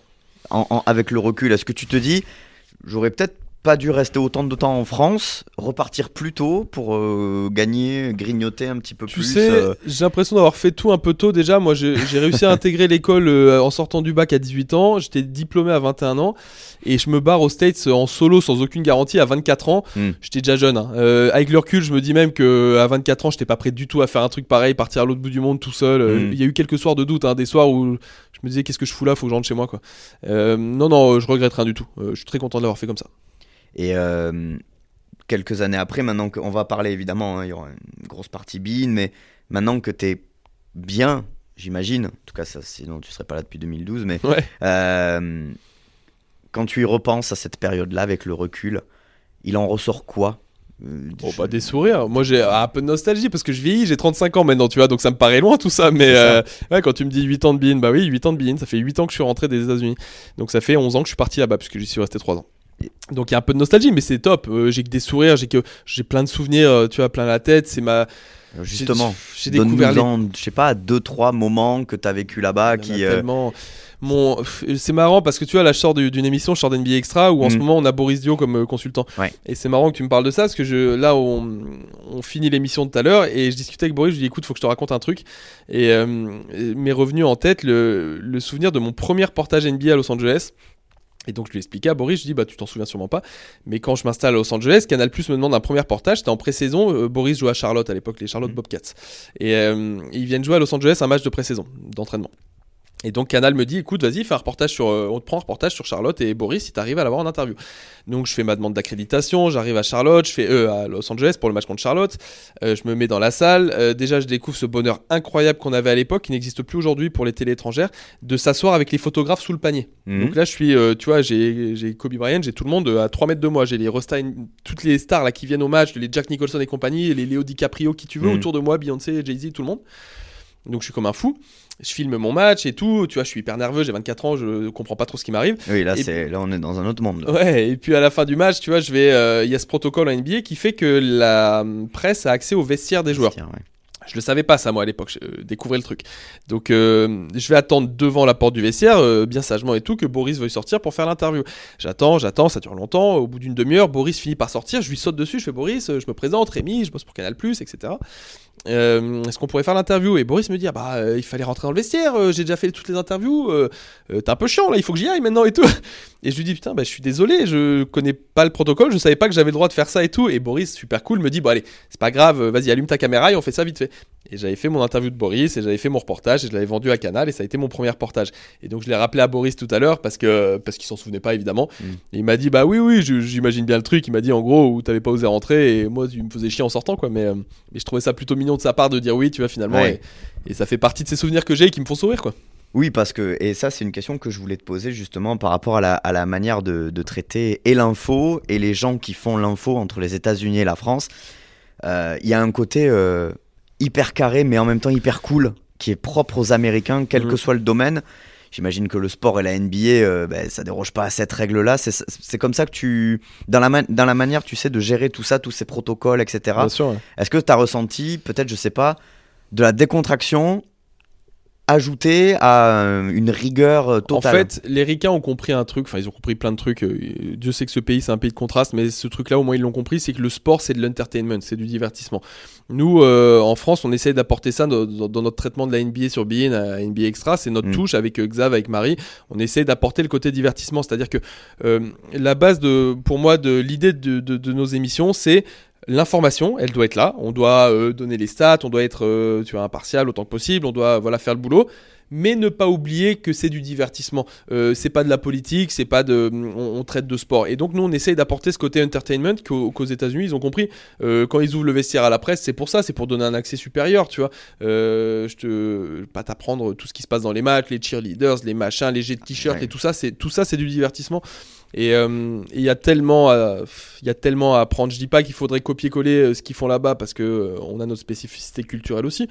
en- en- avec le recul Est-ce que tu te dis, j'aurais peut-être pas dû rester autant de temps en France, repartir plus tôt pour euh, gagner, grignoter un petit peu Tu plus. sais, euh, j'ai l'impression d'avoir fait tout un peu tôt déjà. Moi, j'ai réussi à intégrer l'école euh, en sortant du bac à 18 ans. J'étais diplômé à 21 ans. Et je me barre aux States en solo sans aucune garantie à 24 ans. Hmm. J'étais déjà jeune. hein. Avec le recul, je me dis même que à 24 ans, j'étais pas prêt du tout à faire un truc pareil, partir à l'autre bout du monde tout seul. Hmm. Il y a eu quelques soirs de doute, hein, des soirs où je me disais qu'est-ce que je fous là, faut que je rentre chez moi. Quoi. Non, non, je regrette rien du tout. Je suis très content de l'avoir fait comme ça. Et euh, quelques années après, maintenant qu'on va parler évidemment, hein, il y aura une grosse partie Bean, mais maintenant que tu es bien, j'imagine, en tout cas, ça, sinon tu serais pas là depuis 2012, mais Ouais. euh, quand tu y repenses à cette période-là avec le recul, il en ressort quoi Euh, je- bah des sourires. Moi j'ai un peu de nostalgie parce que je vieillis, j'ai 35 ans maintenant, tu vois, donc ça me paraît loin tout ça. Mais C'est ça. euh, ouais, quand tu me dis 8 ans de Bean, bah oui, 8 ans de Bean, ça fait 8 ans que je suis rentré des États-Unis. Donc ça fait 11 ans que je suis parti là-bas puisque j'y suis resté 3 ans. Donc il y a un peu de nostalgie, mais c'est top. Euh, j'ai que des sourires, j'ai que j'ai plein de souvenirs, euh, tu vois, plein la tête. C'est ma Justement, j'ai découvert les... je sais pas, deux trois moments que tu as vécu là-bas qui. Euh, mon c'est marrant parce que tu vois là je sors d'une émission je sors d'NBA Extra où en ce mm. moment on a Boris Dio comme euh, consultant et c'est marrant que tu me parles de ça parce que je là on, on finit l'émission de tout à l'heure et je discutais avec Boris je lui dis écoute faut que je te raconte un truc et euh, m'est revenu en tête le, le souvenir de mon premier portage NBA à Los Angeles et donc je lui expliquais à Boris, je dis bah tu t'en souviens sûrement pas, mais quand je m'installe à Los Angeles, Canal Plus me demande un premier portage, c'était en pré-saison, euh, Boris jouait à Charlotte à l'époque, les Charlotte mm. Bobcats. Et ils viennent jouer à Los Angeles un match de pré-saison d'entraînement. Et donc Canal me dit écoute vas-y fais un reportage sur euh, on te prend un reportage sur Charlotte et Boris si t'arrives à l'avoir en interview. Donc je fais ma demande d'accréditation, j'arrive à Charlotte, je fais euh, à Los Angeles pour le match contre Charlotte, euh, je me mets dans la salle, euh, déjà je découvre ce bonheur incroyable qu'on avait à l'époque qui n'existe plus aujourd'hui pour les télé étrangères de s'asseoir avec les photographes sous le panier. Mhm. Donc là je suis tu vois j'ai Kobe Bryant, j'ai tout le monde à 3 mètres de moi, j'ai les Rostein, toutes les stars là qui viennent au match, les Jack Nicholson et compagnie, les Léo DiCaprio qui tu veux mhm. autour de moi, Beyoncé, Jay-Z, tout le monde. Donc je suis comme un fou je filme mon match et tout. Tu vois, je suis hyper nerveux, j'ai 24 ans, je comprends pas trop ce qui m'arrive. Oui, là, c'est, là, on est dans un autre monde. Ouais, et puis à la fin du match, tu vois, je vais, euh, il y a ce protocole en NBA qui fait que la presse a accès aux vestiaires des joueurs. Je le savais pas ça moi à l'époque, je euh, découvrais le truc. Donc euh, je vais attendre devant la porte du vestiaire, bien sagement et tout, que Boris veuille sortir pour faire l'interview. J'attends, j'attends, ça dure longtemps. Au bout d'une demi-heure, Boris finit par sortir, je lui saute dessus, je fais Boris, je me présente, Rémi, je bosse pour Canal+, etc. Euh, est-ce qu'on pourrait faire l'interview? Et Boris me dit ah bah euh, il fallait rentrer dans le vestiaire, euh, j'ai déjà fait toutes les interviews, t'es un peu chiant là, il faut que j'y aille maintenant et tout. Et je lui dis putain bah je suis désolé, je connais pas le protocole, je savais pas que j'avais le droit de faire ça et tout. Et Boris super cool me dit bon allez c'est pas grave, vas-y allume ta caméra et on fait ça vite fait. Et j'avais fait mon interview de Boris et j'avais fait mon reportage et je l'avais vendu à Canal et ça a été mon premier reportage. Et donc je l'ai rappelé à Boris tout à l'heure parce que parce qu'il s'en souvenait pas évidemment. Mm. il m'a dit bah oui oui j'imagine bien le truc. Il m'a dit en gros où t'avais pas osé rentrer et moi tu me faisais chier en sortant quoi. Mais, mais je trouvais ça plutôt mignon de sa part de dire oui tu vois finalement et, ça fait partie de ces souvenirs que j'ai et qui me font sourire quoi. Oui, parce que, et ça c'est une question que je voulais te poser justement par rapport à la, à la manière de, de, traiter et l'info et les gens qui font l'info entre les États-Unis et la France. Euh, il y a un côté euh, hyper carré mais en même temps hyper cool qui est propre aux Américains, quel que mm. soit le domaine. J'imagine que le sport et la NBA, euh, ben, ça déroge pas à cette règle-là. C'est comme ça que tu, dans la, dans la manière, tu sais, de gérer tout ça, tous ces protocoles, etc. Est-ce que tu as ressenti, peut-être, je sais pas, de la décontraction ajouté à euh, une rigueur euh, totale. En fait, les Ricains ont compris un truc, enfin ils ont compris plein de trucs. Euh, Dieu sait que ce pays c'est un pays de contraste, mais ce truc-là au moins ils l'ont compris, c'est que le sport c'est de l'entertainment, c'est du divertissement. Nous, en France, on essaye d'apporter ça dans, notre traitement de la NBA sur BN à NBA Extra, c'est notre mm. touche avec Xav, avec Marie. On essaye d'apporter le côté divertissement, c'est-à-dire que la base de, pour moi, de l'idée de, de nos émissions, c'est l'information, elle doit être là. On doit euh, donner les stats, on doit être euh, tu vois, impartial autant que possible, on doit voilà faire le boulot. Mais ne pas oublier que c'est du divertissement. Euh, c'est pas de la politique, c'est pas de. On, traite de sport. Et donc nous, on essaye d'apporter ce côté entertainment qu'aux États-Unis ils ont compris. quand ils ouvrent le vestiaire à la presse, c'est pour ça, c'est pour donner un accès supérieur, tu vois. je te pas t'apprendre tout ce qui se passe dans les matchs, les cheerleaders, les machins, les jets de t-shirts et tout ça. C'est tout ça, c'est du divertissement. Et euh, il y a tellement, il y a tellement à apprendre. Je dis pas qu'il faudrait copier-coller euh, ce qu'ils font là-bas parce que euh, on a notre spécificité culturelle aussi,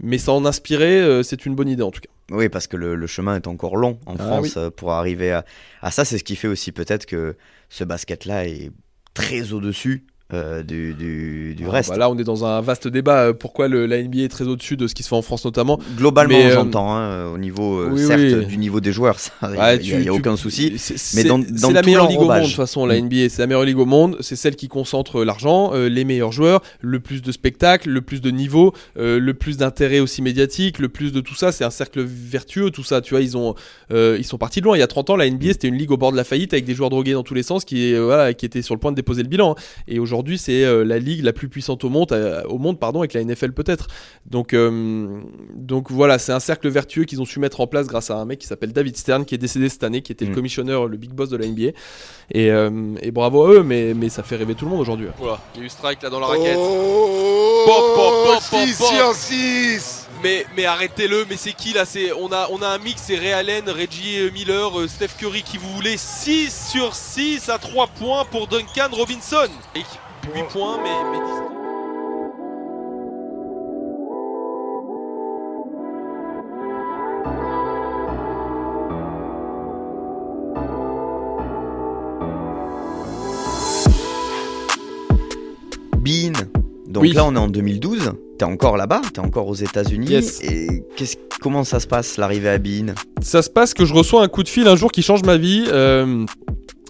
mais s'en inspirer, c'est une bonne idée en tout cas. Oui, parce que le, chemin est encore long en ah France pour arriver à, à ça. C'est ce qui fait aussi peut-être que ce basket-là est très au-dessus euh, du, du, du ah, reste. Bah là, on est dans un vaste débat. Euh, pourquoi le, la NBA est très au-dessus de ce qui se fait en France notamment Globalement, euh, j'entends, hein, au niveau, certes, du niveau des joueurs, il n'y a, aucun souci. Mais dans, dans la meilleure ligue au monde, de toute façon, la mm. NBA, c'est la meilleure ligue au monde. C'est celle qui concentre l'argent, les meilleurs joueurs, le plus de spectacles, le plus de niveaux, le plus d'intérêt aussi médiatique, le plus de tout ça. C'est un cercle vertueux, tout ça. Tu vois, ils, ont, ils sont partis de loin. Il y a 30 ans, la NBA, c'était une ligue au bord de la faillite avec des joueurs drogués dans tous les sens qui, voilà, qui étaient sur le point de déposer le bilan. Et aujourd'hui, aujourd'hui, c'est euh, la ligue la plus puissante au monde, euh, au monde pardon, avec la NFL peut-être. Donc, euh, donc voilà, c'est un cercle vertueux qu'ils ont su mettre en place grâce à un mec qui s'appelle David Stern, qui est décédé cette année, qui était le mm. commissionneur, le big boss de la NBA. Et, et, bravo à eux, mais, mais ça fait rêver tout le monde aujourd'hui. Voilà, il y a eu strike là dans la raquette. Oh, pop, 6 mais, mais arrêtez-le, mais c'est qui là? C'est, on, a, on a un mix, c'est Ray Allen, Reggie Miller, Steph Curry qui vous voulez 6 sur 6 à 3 points pour Duncan Robinson. 8 points, mais, mais Bean, Donc là, on est en 2012. T'es encore là-bas, t'es encore aux États-Unis. Et comment ça se passe l'arrivée à Bean? Ça se passe que je reçois un coup de fil un jour qui change ma vie. Euh,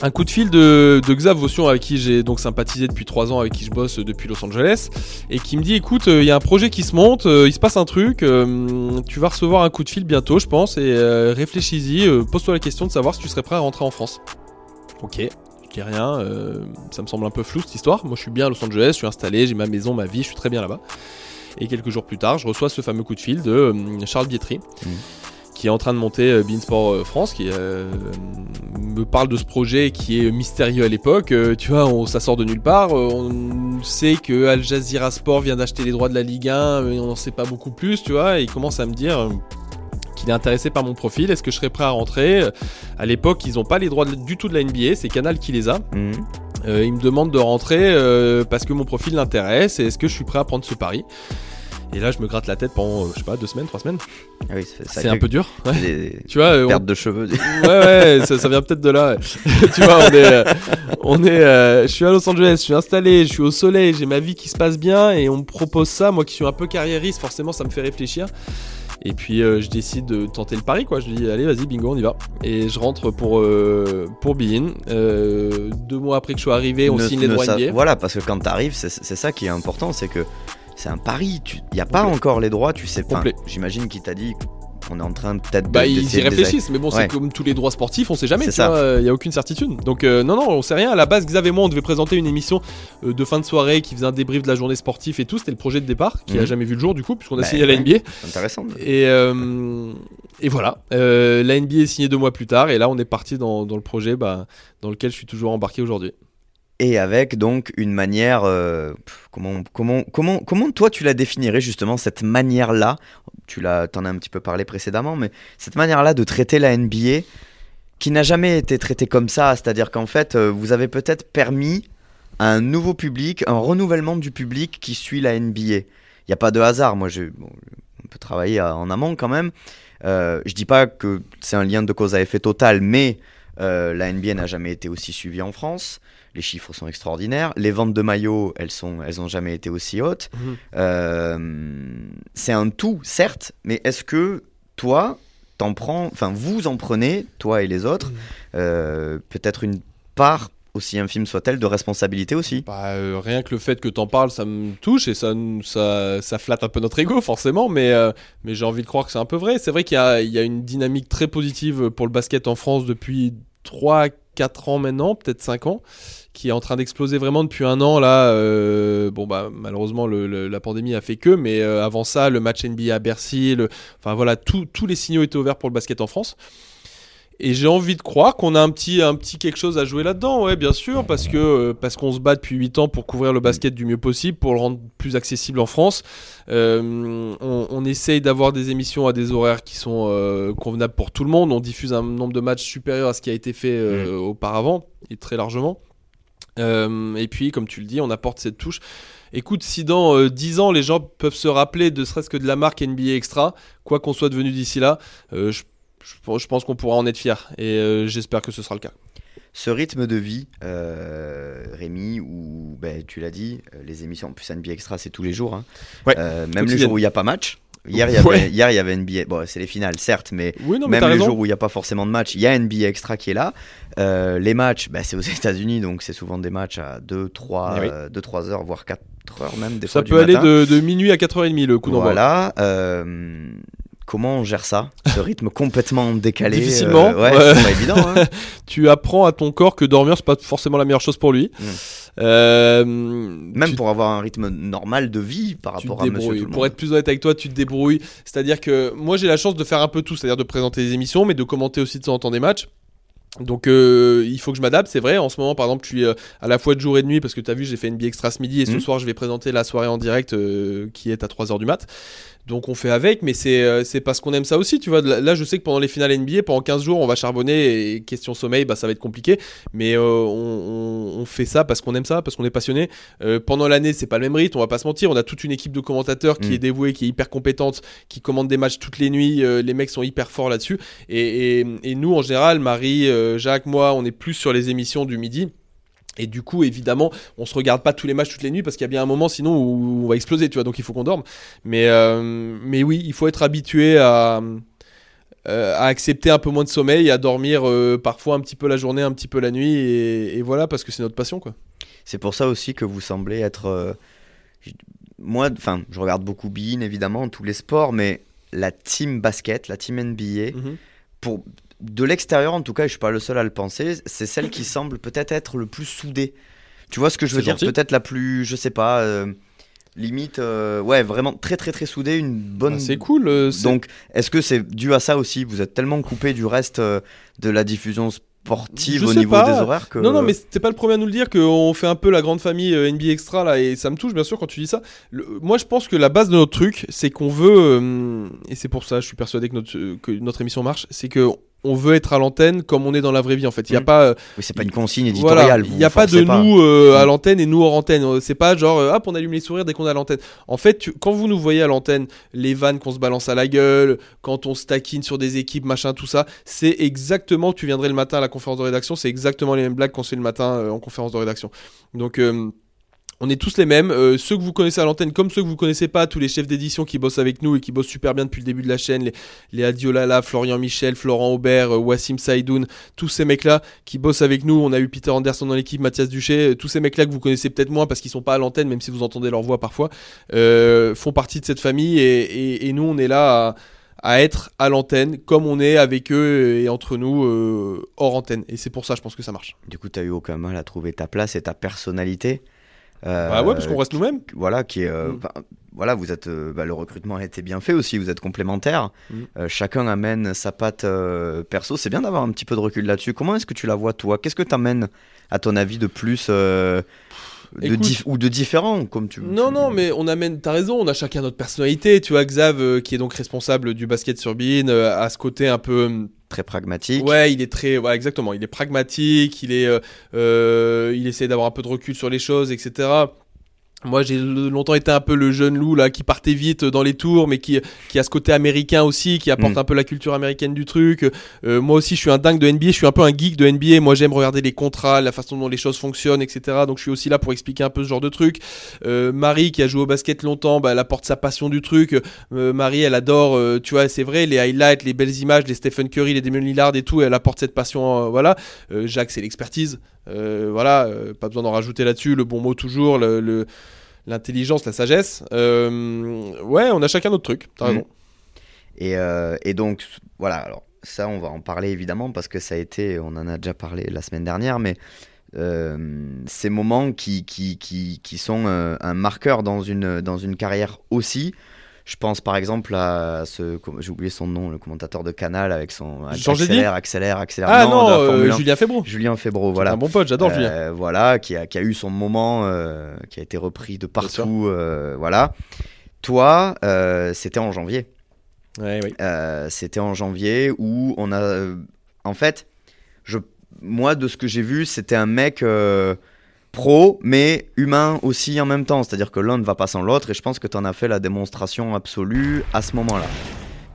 un coup de fil de, de Xav avec qui j'ai donc sympathisé depuis 3 ans, avec qui je bosse depuis Los Angeles, et qui me dit écoute, il y a un projet qui se monte, il se passe un truc, tu vas recevoir un coup de fil bientôt, je pense, et réfléchis-y, pose-toi la question de savoir si tu serais prêt à rentrer en France. Ok, je dis rien, euh, ça me semble un peu flou cette histoire. Moi je suis bien à Los Angeles, je suis installé, j'ai ma maison, ma vie, je suis très bien là-bas. Et quelques jours plus tard, je reçois ce fameux coup de fil de euh, Charles Bietri. Mmh. Qui est en train de monter euh, Beansport France, qui me parle de ce projet qui est mystérieux à l'époque. tu vois, ça sort de nulle part. on sait que Al Jazeera Sport vient d'acheter les droits de la Ligue 1, mais on n'en sait pas beaucoup plus, tu vois. Et il commence à me dire, qu'il est intéressé par mon profil. Est-ce que je serais prêt à rentrer? À l'époque, ils n'ont pas les droits du tout de la NBA, c'est Canal qui les a. Mhm. Euh, il me demande de rentrer euh, parce que mon profil l'intéresse et est-ce que je suis prêt à prendre ce pari? Et là, je me gratte la tête pendant, je sais pas, deux semaines, trois semaines. Ah oui, c'est un peu dur. tu vois, perte de cheveux. ouais, ouais, ça, vient peut-être de là. tu vois, on est, on est, euh, je suis à Los Angeles, je suis installé, je suis au soleil, j'ai ma vie qui se passe bien et on me propose ça. Moi, qui suis un peu carriériste, forcément, ça me fait réfléchir. Et puis euh, je décide de tenter le pari, quoi. Je dis, allez, vas-y, bingo, on y va. Et je rentre pour, euh, pour Bein. Euh, deux mois après que je sois arrivé, on signe les droits NBA. Voilà, parce que quand t'arrives, c'est ça qui est important, c'est que c'est un pari. Il n'y a pas encore les droits, tu sais. pas. J'imagine qu'il t'a dit on est en train peut-être de. Bah, ils y réfléchissent, mais bon, c'est comme tous les droits sportifs, on sait jamais, tu il n'y a aucune certitude. Donc, euh, non, non, on sait rien. À la base, Xav et moi, on devait présenter une émission euh, de fin de soirée qui faisait un débrief de la journée sportive et tout. C'était le projet de départ, qui a mhm. jamais vu le jour, du coup, puisqu'on a bah, signé à la NBA. Intéressant. Et, euh, et voilà. la NBA est signée deux mois plus tard, et là, on est parti dans, dans le projet bah, dans lequel je suis toujours embarqué aujourd'hui et avec donc une manière euh, comment comment comment comment toi tu la définirais justement cette manière là tu l'as t'en as un petit peu parlé précédemment mais cette manière là de traiter la NBA qui n'a jamais été traitée comme ça c'est-à-dire qu'en fait euh, vous avez peut-être permis à un nouveau public un renouvellement du public qui suit la NBA il n'y a pas de hasard moi je on peut travailler en amont quand même. Euh, je dis pas que c'est un lien de cause à effet total mais euh, la NBA n'a jamais été aussi suivie en France les chiffres sont extraordinaires. Les ventes de maillots, elles sont, elles ont jamais été aussi hautes. Mhm. Euh, c'est un tout, certes, mais est-ce que toi, t'en prends, enfin vous en prenez, toi et les autres, mhm. euh, peut-être une part aussi infime soit-elle, de responsabilité aussi? Bah, euh, Rien que le fait que t'en parles, ça me touche et ça, ça, ça, flatte un peu notre ego, forcément, mais, mais j'ai envie de croire que c'est un peu vrai. C'est vrai qu'il y, y a, une dynamique très positive pour le basket en France depuis 3 4 ans maintenant, peut-être 5 ans, qui est en train d'exploser vraiment depuis un an. Là, euh, bon, bah, malheureusement, la pandémie a fait que, mais euh, avant ça, le match NBA à Bercy, le, enfin voilà, tous les signaux étaient ouverts pour le basket en France. Et j'ai envie de croire qu'on a un petit, un petit quelque chose à jouer là-dedans, ouais, bien sûr, parce que euh, parce qu'on se bat depuis 8 ans pour couvrir le basket du mieux possible, pour le rendre plus accessible en France. Euh, on, essaye d'avoir des émissions à des horaires qui sont euh, convenables pour tout le monde. On diffuse un nombre de matchs supérieur à ce qui a été fait mm. auparavant, et très largement. et puis, comme tu le dis, on apporte cette touche. Écoute, si dans 10 ans, les gens peuvent se rappeler de serait-ce que de la marque NBA Extra, quoi qu'on soit devenu d'ici là, je je, pense qu'on pourra en être fier et euh, j'espère que ce sera le cas. Ce rythme de vie, euh, Rémi, où ben, tu l'as dit, euh, les émissions, en plus NBA Extra, c'est tous les jours. Hein. même les jours où il n'y a pas match. Hier, il y avait, hier, il y avait NBA. Bon, c'est les finales, certes, mais, même les jours où il n'y a pas forcément de match, il y a NBA Extra qui est là. les matchs, ben, c'est aux États-Unis, donc c'est souvent des matchs à 2, 3, 2, 3 heures, voire 4 heures même. Des Ça peut aller de, de, minuit à 4h30 le coup d'envoi. Voilà. Comment on gère ça Ce rythme complètement décalé Difficilement. Euh, ouais, c'est pas évident. Hein. tu apprends à ton corps que dormir, c'est pas forcément la meilleure chose pour lui. Hmm. Euh, Même pour avoir un rythme normal de vie par rapport à monsieur tout le Pour être plus honnête avec toi, tu te débrouilles. C'est-à-dire que moi, j'ai la chance de faire un peu tout, c'est-à-dire de présenter des émissions, mais de commenter aussi de temps en temps des matchs. Donc euh, il faut que je m'adapte, c'est vrai. En ce moment, par exemple, je suis à la fois de jour et de nuit parce que tu as vu, j'ai fait une Extra ce midi et ce hmm. soir, je vais présenter la soirée en direct qui est à 3h du mat. Donc on fait avec, mais c'est euh, c'est parce qu'on aime ça aussi, tu vois. Là, je sais que pendant les finales NBA, pendant 15 jours, on va charbonner et question sommeil, bah, ça va être compliqué. Mais euh, on, fait ça parce qu'on aime ça, parce qu'on est passionné. Euh, pendant l'année, c'est pas le même rythme, on va pas se mentir. On a toute une équipe de commentateurs qui mm. est dévouée, qui est hyper compétente, qui commande des matchs toutes les nuits. les mecs sont hyper forts là-dessus. Et, et, nous, en général, Marie, Jacques, moi, on est plus sur les émissions du midi. Et du coup, évidemment, on se regarde pas tous les matchs toutes les nuits parce qu'il y a bien un moment sinon où on va exploser, tu vois. Donc il faut qu'on dorme. Mais, euh, mais oui, il faut être habitué à, euh, à accepter un peu moins de sommeil, à dormir euh, parfois un petit peu la journée, un petit peu la nuit. Et, voilà, parce que c'est notre passion, quoi. C'est pour ça aussi que vous semblez être. moi, enfin, je regarde beaucoup Bein, évidemment, tous les sports, mais la team basket, la team NBA, mhm. pour de l'extérieur en tout cas, et je suis pas le seul à le penser, c'est celle qui semble peut-être être le plus soudée. Tu vois ce que je veux dire? Peut-être la plus, je sais pas, euh, limite, euh, ouais, vraiment très très très soudée, une bonne. Bah, c'est cool. Euh, Donc, est-ce que c'est dû à ça aussi? Vous êtes tellement coupé du reste de la diffusion sportive au niveau des horaires que... Non, non, mais c'est pas le premier à nous le dire qu'on fait un peu la grande famille NBA Extra là, et ça me touche bien sûr quand tu dis ça. moi, je pense que la base de notre truc, c'est qu'on veut, et c'est pour ça, je suis persuadé que notre, que notre émission marche, c'est que on veut être à l'antenne comme on est dans la vraie vie en fait. Il y a mm. pas euh, oui, c'est pas une consigne éditoriale. il n'y a pas de nous euh, à mm. l'antenne et nous hors antenne. Euh, c'est pas genre hop, on allume les sourires dès qu'on est à l'antenne. En fait, quand vous nous voyez à l'antenne, les vannes qu'on se balance à la gueule, quand on se taquine sur des équipes, machin, tout ça, c'est exactement tu viendrais le matin à la conférence de rédaction, c'est exactement les mêmes blagues qu'on se fait le matin en conférence de rédaction. Donc on est tous les mêmes, euh, ceux que vous connaissez à l'antenne comme ceux que vous connaissez pas, tous les chefs d'édition qui bossent avec nous et qui bossent super bien depuis le début de la chaîne, les, les Adiolala, Florian Michel, Florent Aubert, euh, Wassim Saïdoun, tous ces mecs-là qui bossent avec nous. On a eu Peter Anderson dans l'équipe, Mathias Duché, euh, tous ces mecs-là que vous connaissez peut-être moins parce qu'ils sont pas à l'antenne, même si vous entendez leur voix parfois, font partie de cette famille et, nous on est là à, être à l'antenne comme on est avec eux et entre nous hors antenne. Et c'est pour ça, je pense que ça marche. Du coup, tu as eu aucun mal à trouver ta place et ta personnalité? Euh, bah ouais, parce qu'on reste nous-mêmes. Voilà, qui est, euh, mm. voilà, vous êtes, euh, bah, le recrutement a été bien fait aussi. Vous êtes complémentaires. Mm. chacun amène sa patte perso. C'est bien d'avoir un petit peu de recul là-dessus. Comment est-ce que tu la vois toi? Qu'est-ce que tu amènes à ton avis de plus de ou de différent comme tu non non mais on amène t'as raison on a chacun notre personnalité tu vois Xav qui est donc responsable du basket sur Bean à ce côté un peu très pragmatique. Ouais, il est très, ouais, exactement. Il est pragmatique. Il est, euh, euh, il essaie d'avoir un peu de recul sur les choses, etc. Moi, j'ai longtemps été un peu le jeune loup là qui partait vite dans les tours, mais qui, qui a ce côté américain aussi, qui apporte mm. un peu la culture américaine du truc. Euh, moi aussi, je suis un dingue de NBA, je suis un peu un geek de NBA. Moi, j'aime regarder les contrats, la façon dont les choses fonctionnent, etc. Donc, je suis aussi là pour expliquer un peu ce genre de truc. Euh, Marie, qui a joué au basket longtemps, bah, elle apporte sa passion du truc. Euh, Marie, elle adore, euh, tu vois, c'est vrai, les highlights, les belles images, les Stephen Curry, les Damien Lillard et tout. Elle apporte cette passion, voilà. Jacques, c'est l'expertise. Voilà, pas besoin d'en rajouter là-dessus. Le bon mot toujours. le l'intelligence, la sagesse. Euh, ouais, on a chacun notre truc, t'as raison. Et, euh, et, donc, voilà, alors ça, on va en parler évidemment parce que ça a été, on en a déjà parlé la semaine dernière, mais euh, ces moments qui, qui, qui, qui sont un marqueur dans une, dans une carrière aussi, je pense par exemple à ce, j'ai oublié son nom, le commentateur de Canal avec son accélère, accélère, accélère. Ah non, euh, Julien Febro. Julien Febro, voilà. Un bon pote, j'adore Julien. Euh, voilà, qui a, qui a, eu son moment, euh, qui a été repris de partout, voilà. Toi, c'était en janvier. Ouais, oui. c'était en janvier où on a, en fait, je, moi de ce que j'ai vu, c'était un mec pro, mais humain aussi en même temps. C'est-à-dire que l'un ne va pas sans l'autre, et je pense que tu en as fait la démonstration absolue à ce moment-là.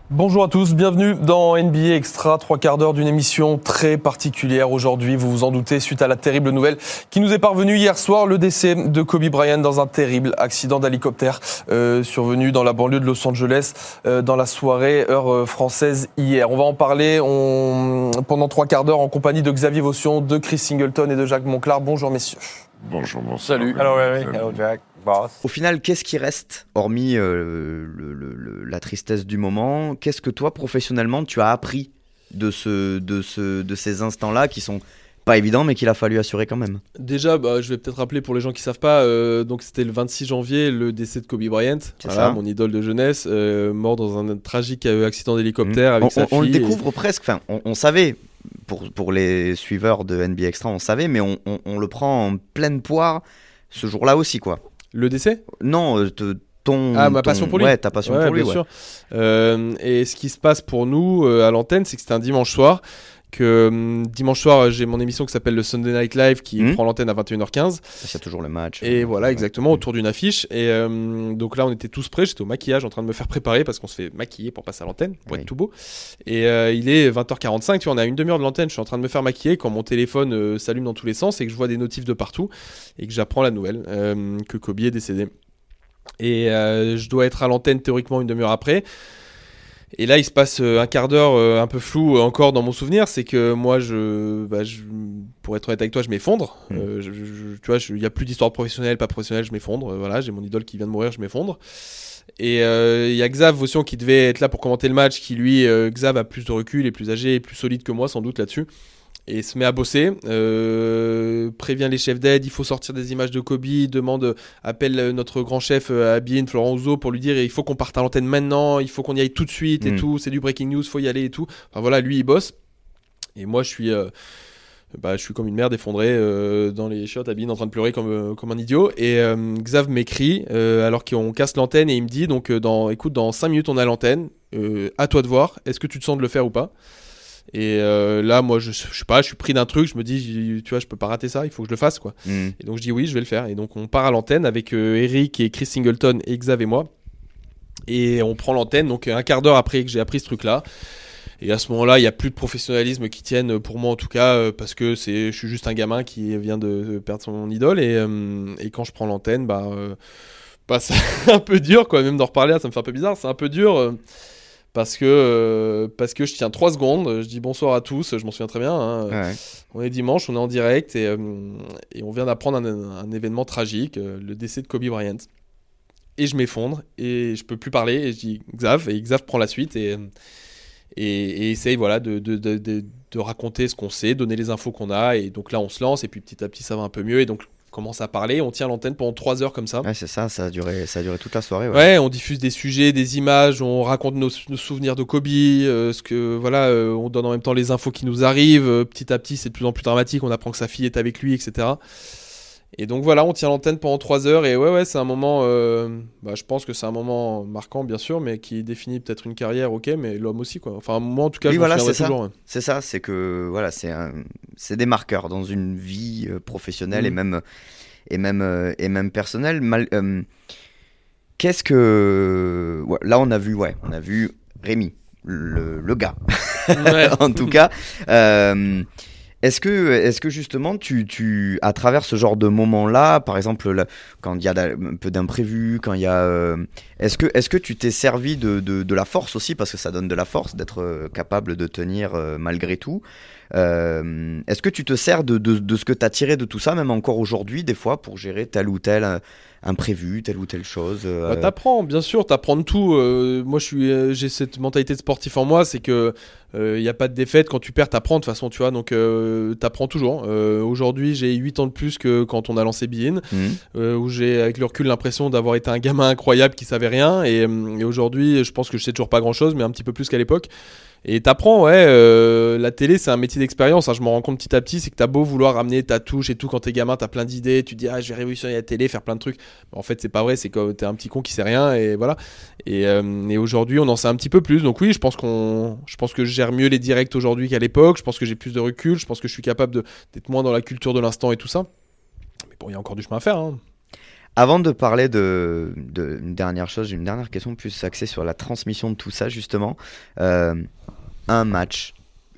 Bonjour à tous, bienvenue dans NBA Extra, trois quarts d'heure d'une émission très particulière aujourd'hui, vous vous en doutez, suite à la terrible nouvelle qui nous est parvenue hier soir, le décès de Kobe Bryant dans un terrible accident d'hélicoptère euh, survenu dans la banlieue de Los Angeles euh, dans la soirée heure euh, française hier. On va en parler on... pendant trois quarts d'heure en compagnie de Xavier Vaution, de Chris Singleton et de Jacques Monclar. Bonjour messieurs. Bonjour, bonjour. Salut. Hello, Hello, Jack. Au final, qu'est-ce qui reste, hormis euh, la tristesse du moment? Qu'est-ce que toi, professionnellement, tu as appris de, ce, de, ce, de ces instants-là qui sont pas évidents, mais qu'il a fallu assurer quand même? Déjà, bah, je vais peut-être rappeler pour les gens qui savent pas, euh, donc c'était le 26 janvier le décès de Kobe Bryant, voilà, mon idole de jeunesse, euh, mort dans un tragique accident d'hélicoptère mmh. avec sa fille. On le découvre presque, enfin, on, savait, pour, pour les suiveurs de NBA Extra, on savait, mais on, on le prend en pleine poire ce jour-là aussi, quoi. Le décès Non, euh, ton. Ah, ma passion pour lui. Ouais, ta passion pour lui, bien sûr. Euh, et ce qui se passe pour nous euh, à l'antenne, c'est que c'était un dimanche soir que hum, dimanche soir, j'ai mon émission qui s'appelle le Sunday Night Live qui Mhm. prend l'antenne à 21h15. C'est toujours le match. Et voilà, Ouais. exactement, autour d'une affiche. Et euh, donc là, on était tous prêts. J'étais au maquillage en train de me faire préparer parce qu'on se fait maquiller pour passer à l'antenne, pour Oui. être tout beau. Et euh, il est 20h45, tu vois, on a une demi-heure de l'antenne. Je suis en train de me faire maquiller quand mon téléphone euh, s'allume dans tous les sens et que je vois des notifs de partout et que j'apprends la nouvelle euh, que Kobe est décédé. Et euh, je dois être à l'antenne théoriquement une demi-heure après. Et là, il se passe euh, un quart d'heure euh, un peu flou euh, encore dans mon souvenir. C'est que moi, je, bah, je- pour être honnête avec toi, je m'effondre. Mm. Euh, je- je- tu vois, il n'y a plus d'histoire professionnelle, pas professionnelle, je m'effondre. Voilà, j'ai mon idole qui vient de mourir, je m'effondre. Et euh, il y a Xav Votion qui devait être là pour commenter le match, qui lui, euh, Xav a plus de recul, est plus âgé, est plus solide que moi sans doute là-dessus. Et se met à bosser, euh, prévient les chefs d'aide, il faut sortir des images de Kobe, demande, appelle euh, notre grand chef euh, Florent Ouzo, pour lui dire il faut qu'on parte à l'antenne maintenant, il faut qu'on y aille tout de suite et Mm. tout, c'est du breaking news, faut y aller et tout. Enfin voilà, lui il bosse. Et moi je suis, euh, bah, je suis comme une merde effondrée euh, dans les chiottes Bien en train de pleurer comme, comme un idiot. Et Xav m'écrit alors qu'on casse l'antenne et il me dit donc dans, écoute dans 5 minutes on a l'antenne, à toi de voir, est-ce que tu te sens de le faire ou pas? Et euh, là, moi, je, je sais pas, je suis pris d'un truc, je me dis, tu vois, je peux pas rater ça, il faut que je le fasse, quoi. Mm. Et donc je dis oui, je vais le faire. Et donc on part à l'antenne avec euh, Eric et Chris Singleton et Xav et moi. Et on prend l'antenne, donc un quart d'heure après que j'ai appris ce truc-là. Et à ce moment-là, il n'y a plus de professionnalisme qui tienne, pour moi en tout cas, euh, parce que c'est, je suis juste un gamin qui vient de perdre son idole. Et, euh, et quand je prends l'antenne, bah, euh, bah c'est un peu dur, quoi. Même d'en reparler, ça me fait un peu bizarre. C'est un peu dur. Parce que, euh, parce que je tiens 3 secondes, je dis bonsoir à tous, je m'en souviens très bien. hein. Ouais. On est dimanche, on est en direct et, euh, et on vient d'apprendre un, un événement tragique, euh, le décès de Kobe Bryant. Et je m'effondre et je peux plus parler et je dis Xav et Xav prend la suite et, et, et essaye voilà, de, de, de, de- raconter ce qu'on sait, donner les infos qu'on a et donc là on se lance et puis petit à petit ça va un peu mieux et donc on commence à parler, on tient l'antenne pendant 3 heures comme ça. Ouais, c'est ça, ça a duré, ça a duré toute la soirée. Ouais. Ouais, on diffuse des sujets, des images, on raconte nos, nos souvenirs de Kobe, euh, ce que voilà, euh, on donne en même temps les infos qui nous arrivent. euh, petit à petit, c'est de plus en plus dramatique. On apprend que sa fille est avec lui, etc. Et donc voilà, on tient l'antenne pendant trois heures et ouais, ouais, c'est un moment. euh, bah, je pense que c'est un moment marquant, bien sûr, mais qui définit peut-être une carrière, ok, mais l'homme aussi, quoi. Enfin, moi en tout cas, Oui, je voilà, c'est ça. toujours. C'est ça, c'est que voilà, c'est des marqueurs dans une vie euh, professionnelle et Mm. même et même euh, et même personnelle. Mal- euh, Qu'est-ce que ouais, là on a vu, ouais, on a vu Rémi, le, le gars, Ouais. en tout cas. Euh, est-ce que, est-ce que justement, tu, tu, à travers ce genre de moments-là, par exemple, quand il y a un peu d'imprévu, quand il y a, euh, est-ce que, est-ce que tu t'es servi de, de, de la force aussi, parce que ça donne de la force d'être euh, capable de tenir euh, malgré tout. Est-ce que tu te sers de, de, ce que tu as tiré de tout ça, même encore aujourd'hui, des fois, pour gérer tel ou tel imprévu, telle ou telle chose euh, Bah, t'apprends, bien sûr, t'apprends de tout. Euh, moi, je suis, euh, j'ai cette mentalité de sportif en moi, c'est que il n'y a pas de défaite. Quand tu perds, t'apprends de toute façon, tu vois. Donc, t'apprends toujours. Aujourd'hui, j'ai 8 ans de plus que quand on a lancé Bein, euh, où j'ai, avec le recul, l'impression d'avoir été un gamin incroyable qui savait rien. Et, et aujourd'hui, je pense que je sais toujours pas grand chose, mais un petit peu plus qu'à l'époque. Et t'apprends, ouais, euh, la télé c'est un métier d'expérience, hein, je m'en rends compte petit à petit, c'est que t'as beau vouloir ramener ta touche et tout quand t'es gamin, t'as plein d'idées, tu dis ah je vais révolutionner la télé, faire plein de trucs. En fait c'est pas vrai, c'est que t'es un petit con qui sait rien et voilà. Et, euh, aujourd'hui on en sait un petit peu plus, donc oui je pense je pense que je gère mieux les directs aujourd'hui qu'à l'époque, je pense que j'ai plus de recul, je pense que je suis capable d'être moins dans la culture de l'instant et tout ça. Mais bon il y a encore du chemin à faire. Hein. Avant de parler de, de dernière chose, une dernière question plus axée sur la transmission de tout ça justement. Euh, un match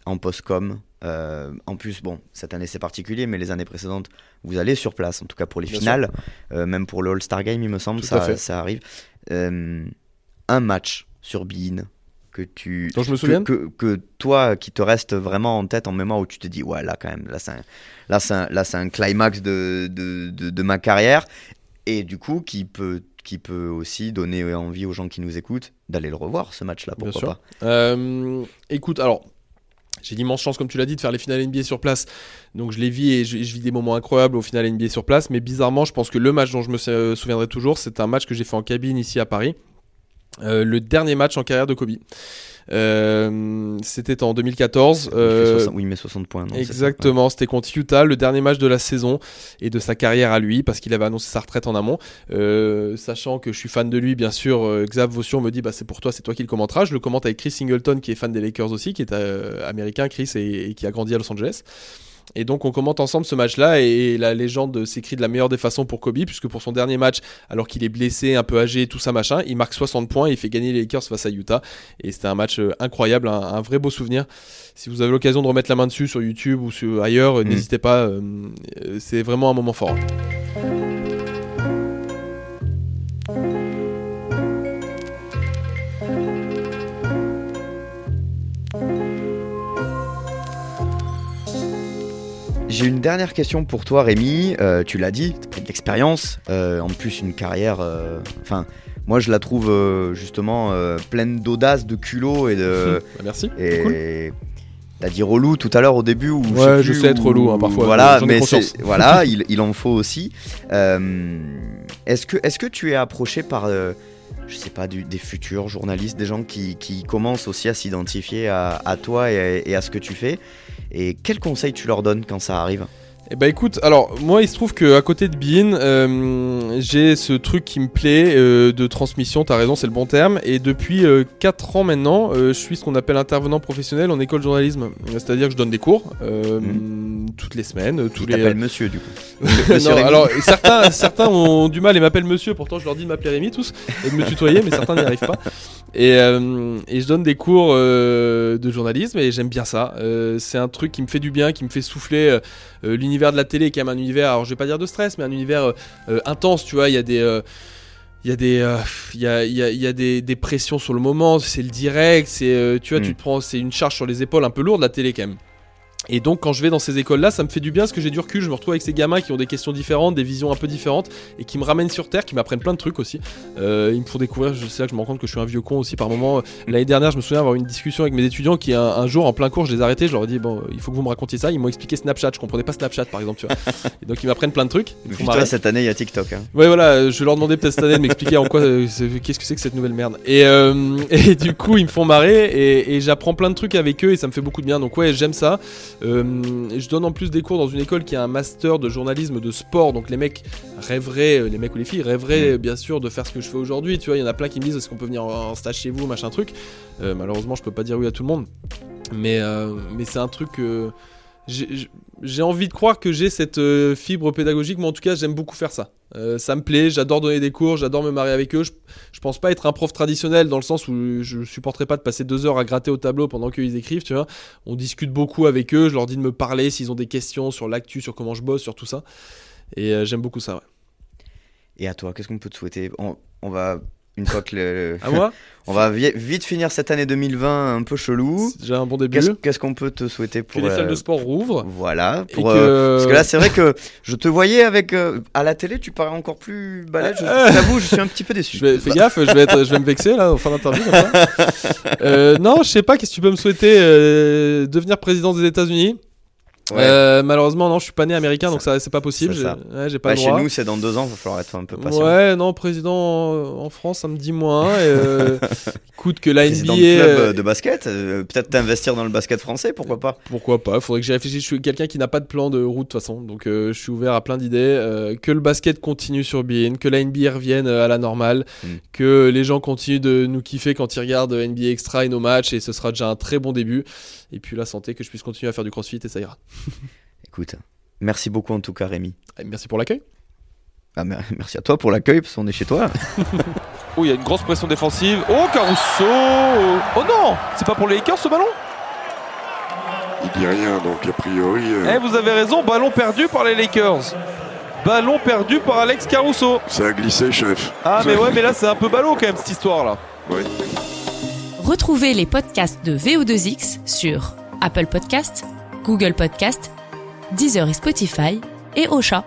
en post-com. euh, en plus, bon, cette année c'est particulier, mais les années précédentes, vous allez sur place, en tout cas pour les Bien finales, euh, même pour le All-Star Game, il me semble, Tout ça, arrive. Euh, un match sur Bein que tu Dont je me que- souvienne que, que toi qui te reste vraiment en tête en mémoire où tu te dis ouais là quand même là c'est un, là un, là un climax de, de, de, de ma carrière. Et du coup qui peut qui peut aussi donner envie aux gens qui nous écoutent d'aller le revoir ce match là Bien pourquoi sûr. pas Euh, écoute, alors, j'ai l'immense chance, comme tu l'as dit, de faire les finales NBA sur place. Donc je les vis et je, je vis des moments incroyables au final NBA sur place. Mais bizarrement, je pense que le match dont je me sou- souviendrai toujours, c'est un match que j'ai fait en cabine ici à Paris. Euh, le dernier match en carrière de Kobe. C'était en 2014. oui, mais 60 points. exactement, c'était contre Utah, le dernier match de la saison et de sa carrière à lui, parce qu'il avait annoncé sa retraite en amont. sachant que je suis fan de lui, bien sûr, Xav Votion me dit bah, c'est pour toi, c'est toi qui le commenteras. Je le commente avec Chris Singleton, qui est fan des Lakers aussi, qui est américain, Chris, et, et qui a grandi à Los Angeles. Et donc on commente ensemble ce match-là et la légende s'écrit de la meilleure des façons pour Kobe, puisque pour son dernier match, alors qu'il est blessé, un peu âgé, tout ça machin, il marque 60 points et il fait gagner les Lakers face à Utah. Et c'était un match euh, incroyable, un, vrai beau souvenir. Si vous avez l'occasion de remettre la main dessus sur YouTube ou sur, ailleurs, mm. n'hésitez pas, euh, c'est vraiment un moment fort. J'ai une dernière question pour toi, Rémi. Euh, tu l'as dit, tu as de l'expérience, euh, en plus une carrière. Euh, enfin, moi je la trouve justement pleine d'audace, de culot et de. Bah, merci. Et t'as dit relou tout à l'heure au début. Ouais, je sais, être relou hein, parfois. Voilà, mais voilà, il, en faut aussi. est-ce que, est-ce que tu es approché par je sais pas, des futurs journalistes, des gens qui, commencent aussi à s'identifier à, toi et, à ce que tu fais? Et quels conseils tu leur donnes quand ça arrive? Eh bah écoute, alors moi il se trouve que à côté de Bean, euh, j'ai ce truc qui me plaît euh, de transmission, t'as raison, c'est le bon terme. Et depuis 4 euh, ans maintenant, je suis ce qu'on appelle intervenant professionnel en école de journalisme. C'est-à-dire que je donne des cours mmh. toutes les semaines. Tous les... monsieur du coup. non, alors certains, certains ont du mal et m'appellent monsieur, pourtant je leur dis de m'appeler Rémi tous et de me tutoyer, mais certains n'y arrivent pas. Et, et, je donne des cours de journalisme et j'aime bien ça. c'est un truc qui me fait du bien, qui me fait souffler l'univers l'univers de la télé est quand même un univers, alors je vais pas dire de stress, mais un univers euh, euh, intense, tu vois. Il y a des. il y a des il y, a, y, y a, des, des, pressions sur le moment c'est le direct c'est tu vois tu mm. te prends c'est une charge sur les épaules un peu lourde la télé quand même et donc quand je vais dans ces écoles-là, ça me fait du bien parce que j'ai du recul, je me retrouve avec ces gamins qui ont des questions différentes, des visions un peu différentes, et qui me ramènent sur Terre, qui m'apprennent plein de trucs aussi. Euh, ils me font découvrir, je sais que je me rends compte que je suis un vieux con aussi par moment. L'année dernière, je me souviens avoir une discussion avec mes étudiants qui un, jour en plein cours, je les ai arrêtés, je leur ai dit bon, il faut que vous me racontiez ça. Ils m'ont expliqué Snapchat, je comprenais pas Snapchat par exemple, tu vois. Et donc ils m'apprennent plein de trucs. Toi, cette année, il y a TikTok. Hein. Ouais, voilà, je leur demandais peut-être cette année de m'expliquer en quoi, euh, qu'est-ce que c'est que cette nouvelle merde. Et, euh, et du coup, ils me font marrer et, et j'apprends plein de trucs avec eux et ça me fait beaucoup de bien. Donc ouais, j'aime ça je donne en plus des cours dans une école qui a un master de journalisme de sport. Donc les mecs rêveraient, euh, les mecs ou les filles rêveraient mm. bien sûr de faire ce que je fais aujourd'hui. Tu vois, il y en a plein qui me disent est-ce qu'on peut venir en stage chez vous, machin truc? Euh, malheureusement, je peux pas dire oui à tout le monde. Mais, euh, mais c'est un truc j'ai envie de croire que j'ai cette euh, fibre pédagogique, mais en tout cas, j'aime beaucoup faire ça. Euh, ça me plaît, j'adore donner des cours, j'adore me marier avec eux. Je, je, pense pas être un prof traditionnel dans le sens où je supporterai pas de passer deux heures à gratter au tableau pendant qu'ils écrivent, tu vois. On discute beaucoup avec eux, je leur dis de me parler s'ils ont des questions sur l'actu, sur comment je bosse, sur tout ça. Et euh, j'aime beaucoup ça, ouais. Et à toi, qu'est-ce qu'on peut te souhaiter? On va une fois que le. À moi On va vite finir cette année 2020 un peu chelou. C'est déjà un bon début. Qu'est-ce qu'on peut te souhaiter pour. Que les salles de sport rouvrent. Voilà. Pour, euh, Parce que là, c'est vrai que je te voyais avec. Euh, à la télé, tu parais encore plus balèze. Je t'avoue, je suis un petit peu déçu. Je vais, fais gaffe, je vais, être, je vais me vexer là, en fin d'interview. euh, non, je sais pas, qu'est-ce que tu peux me souhaiter euh, Devenir président des États-Unis? Euh, malheureusement, non, je suis pas né américain, donc ça, c'est pas possible. J'ai pas bah, Chez nous, c'est dans deux ans, il va falloir être un peu patient. Ouais, non, président en France, ça me dit moins. Euh, écoute, que la NBA. club euh, de basket, peut-être t'investir dans le basket français, pourquoi pas? Pourquoi pas Faudrait que j'y réfléchisse. Je suis quelqu'un qui n'a pas de plan de route de toute façon, donc je suis ouvert à plein d'idées. que le basket continue sur BN, que la NBA revienne à la normale, hmm. que les gens continuent de nous kiffer quand ils regardent NBA Extra et nos matchs, et ce sera déjà un très bon début. Et puis la santé, que je puisse continuer à faire du crossfit et ça ira. Écoute, merci beaucoup en tout cas Rémi. Merci pour l'accueil. Ah, merci à toi pour l'accueil parce qu'on est chez toi. oh, il y a une grosse pression défensive. Oh, Caruso Oh non C'est pas pour les Lakers ce ballon? Il dit rien donc a priori. Euh, eh, vous avez raison, ballon perdu par les Lakers. Ballon perdu par Alex Caruso. Ça a glissé, chef. Ah, mais ouais, mais là c'est un peu ballot quand même cette histoire là. Oui. Retrouvez les podcasts de VO2X sur Apple Podcasts, Google Podcasts, Deezer et Spotify et Ocha.